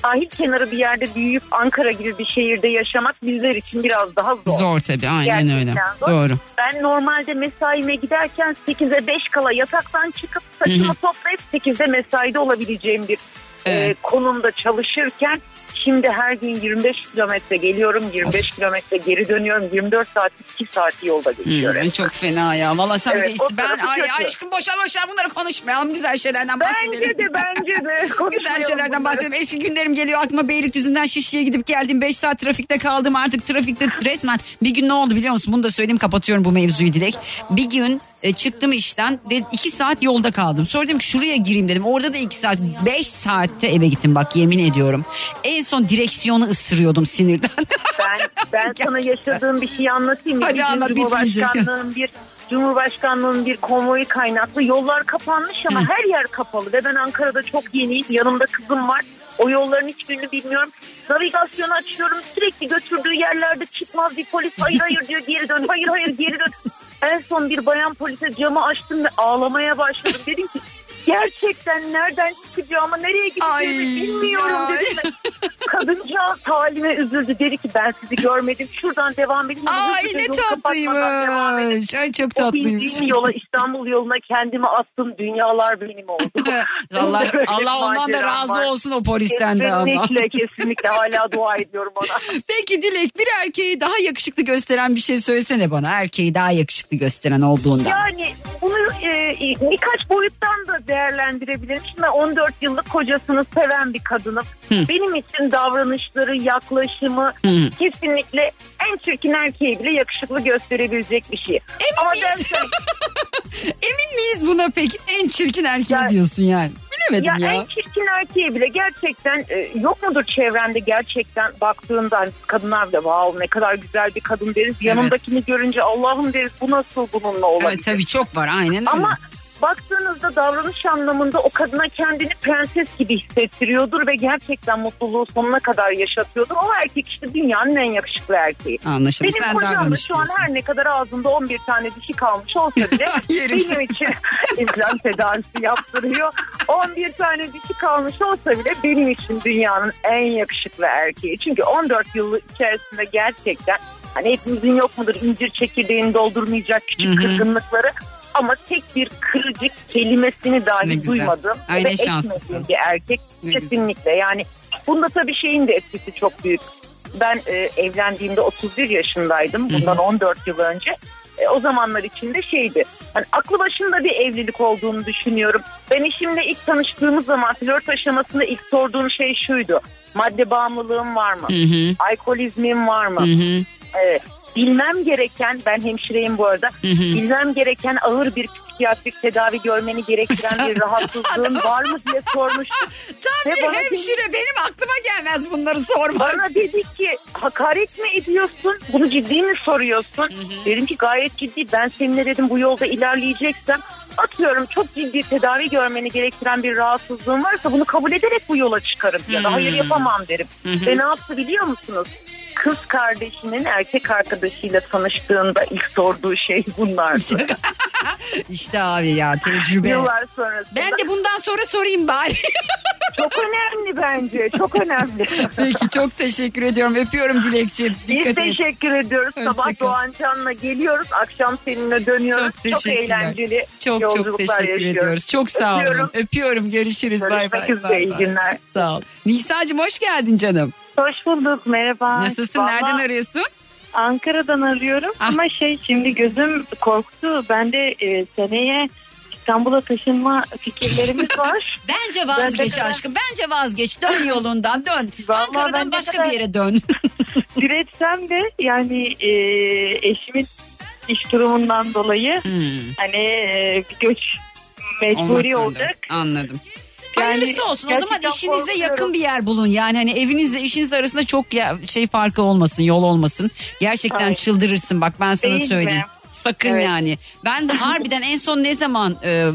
sahil kenarı bir yerde büyüyüp Ankara gibi bir şehirde yaşamak bizler için biraz daha zor. Zor tabii aynen öyle. Gerçekten zor. Doğru. Ben normalde mesaime giderken 8'e 5 kala yataktan çıkıp saçımı toplayıp 8'de mesaide olabileceğim bir Evet. e, konumda çalışırken Şimdi her gün 25 kilometre geliyorum, 25 kilometre geri dönüyorum. 24 saat 2 saat yolda geçiyorum. Hmm, çok fena ya. Valla sen Evet, de ben ay, kötü. aşkım boşa boşa bunları konuşmayalım. Güzel şeylerden Bence bahsedelim. de bence de. [LAUGHS] Güzel şeylerden bunları. bahsedelim. Eski günlerim geliyor aklıma Beylikdüzü'nden Şişli'ye gidip geldim. 5 saat trafikte kaldım artık trafikte resmen. Bir gün ne oldu biliyor musun? Bunu da söyleyeyim kapatıyorum bu mevzuyu Dilek. Bir gün e, çıktım işten 2 saat yolda kaldım. Sonra dedim ki şuraya gireyim dedim. Orada da 2 saat 5 saatte eve gittim bak yemin ediyorum. En son direksiyonu ısırıyordum sinirden. [LAUGHS] Ben, ben sana yaşadığım bir şey anlatayım mı? Hadi Bir anlat, bitmeyecek. Cumhurbaşkanlığının bir Cumhurbaşkanlığının bir konvoyu kaynaklı. Yollar kapanmış ama her yer kapalı ve ben Ankara'da çok yeniyim. Yanımda kızım var. O yolların hiçbirini bilmiyorum. Navigasyonu açıyorum. Sürekli götürdüğü yerlerde çıkmaz bir polis. Hayır hayır diyor geri dön. Hayır hayır geri dön. En son bir bayan polise camı açtım ve ağlamaya başladım. Dedim ki gerçekten nereden çıkacağımı nereye Ay, gideceğimi bilmiyorum ya. dedim Kadıncağız halime üzüldü. Dedi ki ben sizi görmedim. Şuradan devam edin. Ay ne tatlıymış. Ay çok O tatlıymış. bildiğim yola İstanbul yoluna kendimi attım. Dünyalar benim oldu. [LAUGHS] Allah, Allah ondan da razı var. olsun o polisten de ama. Kesinlikle kesinlikle hala dua ediyorum ona. [LAUGHS] Peki Dilek bir erkeği daha yakışıklı gösteren bir şey söylesene bana. Erkeği daha yakışıklı gösteren olduğundan. Yani bunu e, birkaç boyuttan da değerlendirebilirim. Şimdi ben 14 yıllık kocasını seven bir kadınım. Benim için davranışları, yaklaşımı Hı. kesinlikle en çirkin erkeği bile yakışıklı gösterebilecek bir şey. Ama miyiz? dersen [LAUGHS] Emin miyiz buna peki? En çirkin erkeği Ya- diyorsun yani. Bilemedim ya, ya. en çirkin erkeği bile gerçekten e, yok mudur çevrende gerçekten baktığında hani kadınlar da wow ne kadar güzel bir kadın deriz. Yanındakini görünce Allah'ım deriz bu nasıl bununla olabilir? Evet tabii çok var aynen öyle. Ama baktığınızda davranış anlamında o kadına kendini prenses gibi hissettiriyordur ve gerçekten mutluluğu sonuna kadar yaşatıyordur. O erkek işte dünyanın en yakışıklı erkeği. Anlaşıldı. Benim Sen kocam da şu an her ne kadar ağzında 11 tane dişi kalmış olsa bile [LAUGHS] benim için [LAUGHS] implant tedavisi yaptırıyor. 11 tane dişi kalmış olsa bile benim için dünyanın en yakışıklı erkeği. Çünkü 14 yıl içerisinde gerçekten hani hepimizin yok mudur incir çekirdeğini doldurmayacak küçük Hı hı. kırgınlıkları ama tek bir kırıcı kelimesini Ne dahi güzel. duymadım. Ay, ve ne şanslısın. etmediğim bir erkek Ne güzel. kesinlikle yani bunda tabii şeyin de etkisi çok büyük. Ben e, evlendiğimde 31 yaşındaydım bundan 14 yıl önce. E, o zamanlar içinde şeydi. Hani aklı başında bir evlilik olduğunu düşünüyorum. Ben eşimle ilk tanıştığımız zaman flört aşamasında ilk sorduğum şey şuydu. Madde bağımlılığım var mı? Hı hı. Alkolizmim var mı? Hı hı. Evet. Bilmem gereken ben hemşireyim bu arada Hı hı. bilmem gereken ağır bir psikiyatrik tedavi görmeni gerektiren bir rahatsızlığın var mı diye sormuştum. [LAUGHS] Tam Ve bir hemşire benim aklıma gelmez bunları sormak. Bana dedi ki hakaret mi ediyorsun? Bunu ciddi mi soruyorsun? Dedim ki gayet ciddi. Ben seninle dedim bu yolda ilerleyeceksem atıyorum çok ciddi tedavi görmeni gerektiren bir rahatsızlığın varsa bunu kabul ederek bu yola çıkarım ya da hayır yapamam derim. Ve ne yaptı biliyor musunuz? Kız kardeşinin erkek arkadaşıyla tanıştığında ilk sorduğu şey bunlardı. [LAUGHS] İşte abi ya tecrübe. Yıllar sonrasında. Ben de bundan sonra sorayım bari. [LAUGHS] Çok önemli bence. Çok önemli. Peki çok teşekkür ediyorum. Öpüyorum Dilekçim. Biz Dikkat et. teşekkür ediyoruz. Hoşça Sabah kal. Doğan Can'la geliyoruz. Akşam seninle dönüyoruz. Çok teşekkürler. eğlenceli Çok çok teşekkür yaşıyoruz. ediyoruz. Çok sağ olun. Öpüyorum. Görüşürüz. Bay Görüşmek bay. üzere, bay iyi günler. Sağ ol. Nisa'cığım hoş geldin canım. Hoş bulduk merhaba. Nasılsın? Vallahi Nereden arıyorsun? Ankara'dan arıyorum Ah. ama şey şimdi gözüm korktu. Ben de e, seneye İstanbul'a taşınma fikirlerimiz [LAUGHS] var. Bence Ben vazgeç kadar- aşkım. Bence vazgeç. Dön yolundan dön. [LAUGHS] Vallahi Ankara'dan ben başka kadar- bir yere dön. [LAUGHS] Diretsem de yani e, eşimin iş durumundan dolayı Hmm. hani e, bir göç mecburi Olmak olacak. Anladım. Yani Hayırlısı olsun. O zaman işinize korkuyorum. yakın bir yer bulun. Yani hani evinizle işiniz arasında çok ya, şey farkı olmasın, yol olmasın. Gerçekten Ay. çıldırırsın bak ben sana Değil mi? söyleyeyim. Sakın Evet. yani. Ben de harbiden en son ne zaman e,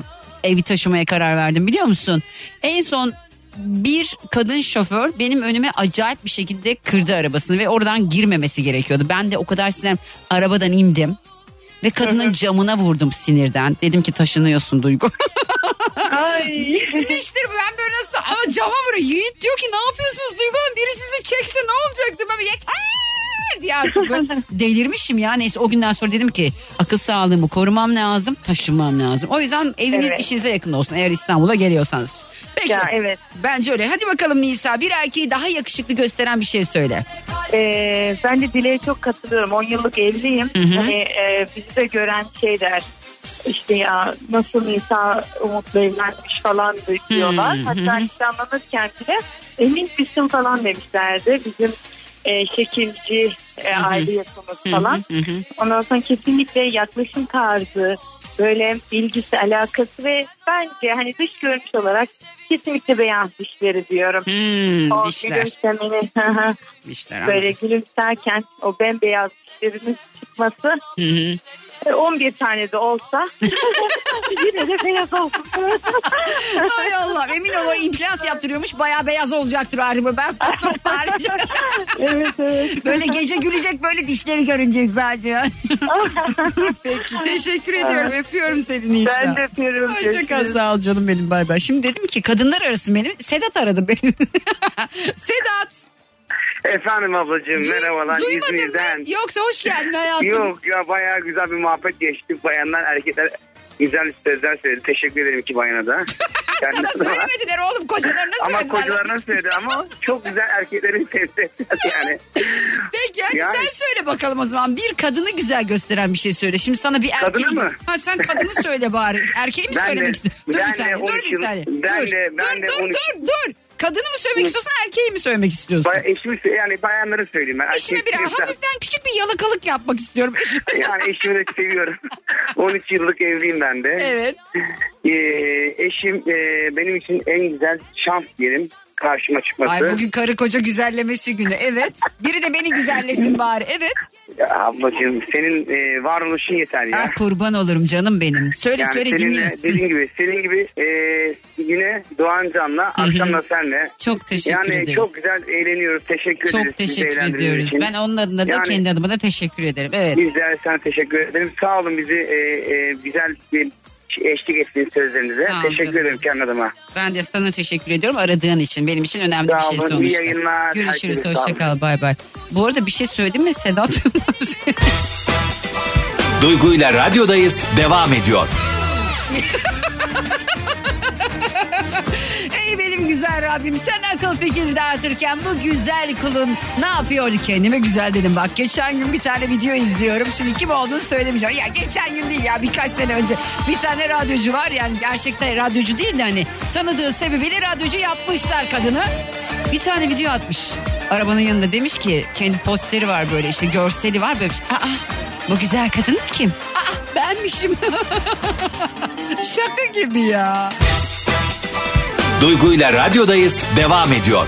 evi taşımaya karar verdim biliyor musun? En son bir kadın şoför benim önüme acayip bir şekilde kırdı arabasını ve oradan girmemesi gerekiyordu. Ben de o kadar sinirlendim. Arabadan indim ve kadının camına vurdum sinirden. Dedim ki taşınıyorsun Duygu. Ay. [LAUGHS] Gitmiştir ben böyle nasıl ama cama vuruyor. Yiğit diyor ki ne yapıyorsunuz Duygu Hanım biri sizi çekse ne olacaktı? Ben yeter diye artık böyle [LAUGHS] delirmişim ya. Neyse o günden sonra dedim ki akıl sağlığımı korumam lazım taşınmam lazım. O yüzden eviniz Evet. işinize yakın olsun eğer İstanbul'a geliyorsanız. Peki. Ya evet. Bence öyle. Hadi bakalım Nisa bir erkeği daha yakışıklı gösteren bir şey söyle. Ee, ben de Dile'ye çok katılıyorum. 10 yıllık evliyim. Hı hı. Hani e, bizi de gören şey der. İşte ya nasıl Nisa Umut'la evlenmiş falan diyorlar. Hatta nişanlanırken bile emin misin falan demişlerdi. Bizim e, şekilci e, aile yapımız falan. hı. Ondan sonra kesinlikle yaklaşım tarzı, böyle ilgisi, alakası ve bence hani dış görünüş olarak kesinlikle beyaz dişleri diyorum. Hmm, o dişler. hı, Dişler. böyle gülümserken o bembeyaz dişlerinin çıkması Hı hı. E, 11 tane de olsa [LAUGHS] yine de beyaz olsun. [LAUGHS] Hay Allah emin ol o implant yaptırıyormuş bayağı beyaz olacaktır artık. Ben kusma sipariş. [LAUGHS] evet evet. Böyle gece gülecek böyle dişleri görünecek sadece. Peki teşekkür ediyorum öpüyorum seni Nisa. Ben de öpüyorum. Hoşçakal sağ ol canım benim bay bay. Şimdi dedim ki kadınlar arası benim Sedat aradı beni. Sedat. Efendim ablacığım merhabalar Duymadın İzmir'den. mı? Yoksa hoş geldin hayatım. Yok ya bayağı güzel bir muhabbet geçti. Bayanlar erkekler güzel sözler söyledi. Teşekkür ederim iki bayana da. [LAUGHS] Sana söylemediler oğlum kocalarına Ama söylediler. kocalarına söyledi ama çok güzel erkeklerin sesi [LAUGHS] yani. Peki hadi Yani- sen söyle bakalım o zaman. Bir kadını güzel gösteren bir şey söyle. Şimdi sana bir erkeği... Kadını mı? Ha, sen kadını [LAUGHS] söyle bari. Erkeği mi Ben söylemek istiyorsun? Dur bir saniye. Dur 13 bir saniye. ben dur. de- ben dur, de dur, 13 dur, dur. Kadını mı söylemek istiyorsun erkeği mi söylemek istiyorsun? Bay- eşimi yani bayanları söyleyeyim ben. Eşime bir hafiften küçük bir yalakalık yapmak istiyorum. [LAUGHS] Yani eşimi de seviyorum. [LAUGHS] 13 yıllık evliyim ben de. Evet. Ee, eşim e, benim için en güzel şans diyelim karşıma çıkması. Ay bugün karı koca güzellemesi günü. Evet. Biri de beni güzellesin bari. Evet. Ya ablacığım senin e, varoluşun yeter ya. Ah kurban olurum canım benim. Söyle yani söyle seninle, dinliyorsun. dediğin gibi senin gibi e, yine Doğan Can'la akşam da senle. Çok teşekkür yani ederiz. çok güzel eğleniyoruz. Teşekkür ederiz. Çok teşekkür ediyoruz. için. Ben onun adına da Yani- kendi adıma da teşekkür ederim. Evet. Biz de sana teşekkür ederim. Sağ olun bizi e, e, güzel bir eşlik ettiğiniz sözlerinize. Sağ teşekkür canım. ederim kendi adıma. Ben de sana teşekkür ediyorum aradığın için. Benim için önemli Sağ bir şey olun, iyi sonuçta. yayınlar. Görüşürüz. Herkese sağ Hoşça olun. kal. Bay bay. Bu arada bir şey söyledim mi Sedat? Duygu ile radyodayız devam ediyor. [LAUGHS] Güzel Rabbim. Sen akıl fikir dağıtırken bu güzel kulun ne yapıyordu kendime güzel dedim. Bak geçen gün bir tane video izliyorum. Şimdi kim olduğunu söylemeyeceğim. Ya geçen gün değil ya birkaç sene önce. Bir tane radyocu var. Yani gerçekten radyocu değil de hani tanıdığı sebebiyle radyocu yapmışlar kadını. Bir tane video atmış. Arabanın yanında demiş ki kendi posteri var böyle işte görseli var. Böyle şey. aa bu güzel kadın kim? Aa benmişim. [LAUGHS] Şaka gibi ya. Duygu ile radyodayız devam ediyor.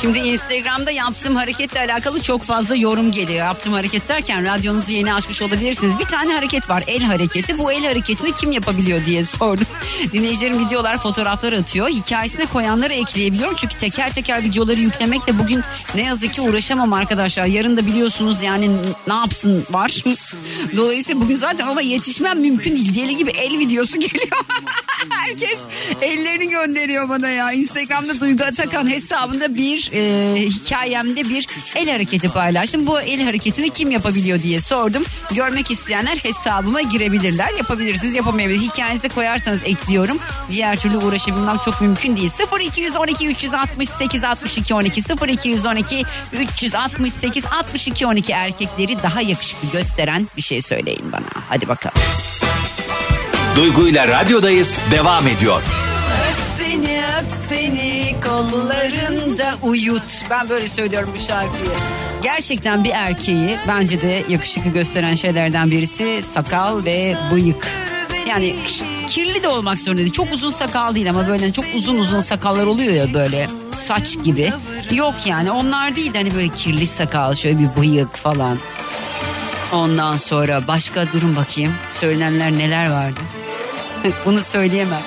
Şimdi Instagram'da yaptığım hareketle alakalı çok fazla yorum geliyor. Yaptığım hareket derken radyonuzu yeni açmış olabilirsiniz. Bir tane hareket var el hareketi. Bu el hareketini kim yapabiliyor diye sordum. [LAUGHS] Dinleyicilerim videolar fotoğraflar atıyor. Hikayesine koyanları ekleyebiliyorum. Çünkü teker teker videoları yüklemekle bugün ne yazık ki uğraşamam arkadaşlar. Yarın da biliyorsunuz yani ne yapsın var. [LAUGHS] Dolayısıyla bugün zaten ona yetişmem mümkün değil. Deli gibi el videosu geliyor. [LAUGHS] [LAUGHS] Herkes ellerini gönderiyor bana ya. Instagram'da Duygu Atakan hesabında bir e, hikayemde bir el hareketi paylaştım. Bu el hareketini kim yapabiliyor diye sordum. Görmek isteyenler hesabıma girebilirler. Yapabilirsiniz yapamayabilir. Hikayenize koyarsanız ekliyorum. Diğer türlü uğraşabilmem çok mümkün değil. 0212 368 62 12 0212 368 62 12 erkekleri daha yakışıklı gösteren bir şey söyleyin bana. Hadi bakalım. Duygu ile radyodayız devam ediyor. Beni öp beni kollarında uyut. Ben böyle söylüyorum bu şarkıyı. Gerçekten bir erkeği bence de yakışıklı gösteren şeylerden birisi sakal ve bıyık. Yani kirli de olmak zorunda değil. Çok uzun sakal değil ama böyle çok uzun uzun sakallar oluyor ya böyle saç gibi. Yok yani onlar değil de hani böyle kirli sakal şöyle bir bıyık falan. Ondan sonra başka durum bakayım. Söylenenler neler vardı? [LAUGHS] Bunu söyleyemem.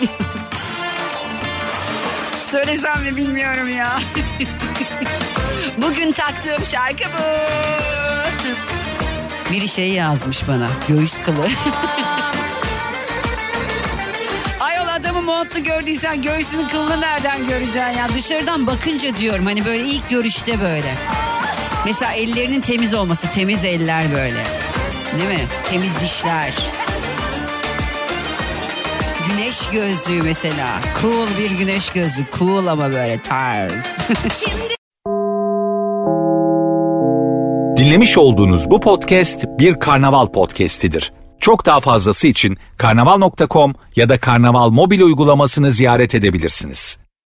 Söylesem mi bilmiyorum ya. [LAUGHS] Bugün taktığım şarkı bu. Biri şey yazmış bana. Göğüs kılı. [LAUGHS] Ayol adamı montlu gördüysen göğsünün kılını nereden göreceksin ya? Dışarıdan bakınca diyorum hani böyle ilk görüşte böyle. Mesela ellerinin temiz olması, temiz eller böyle. Değil mi? Temiz dişler. Güneş gözlüğü mesela. Cool bir güneş gözlüğü. Cool ama böyle tarz. [LAUGHS] Dinlemiş olduğunuz bu podcast bir karnaval podcastidir. Çok daha fazlası için karnaval.com ya da karnaval mobil uygulamasını ziyaret edebilirsiniz.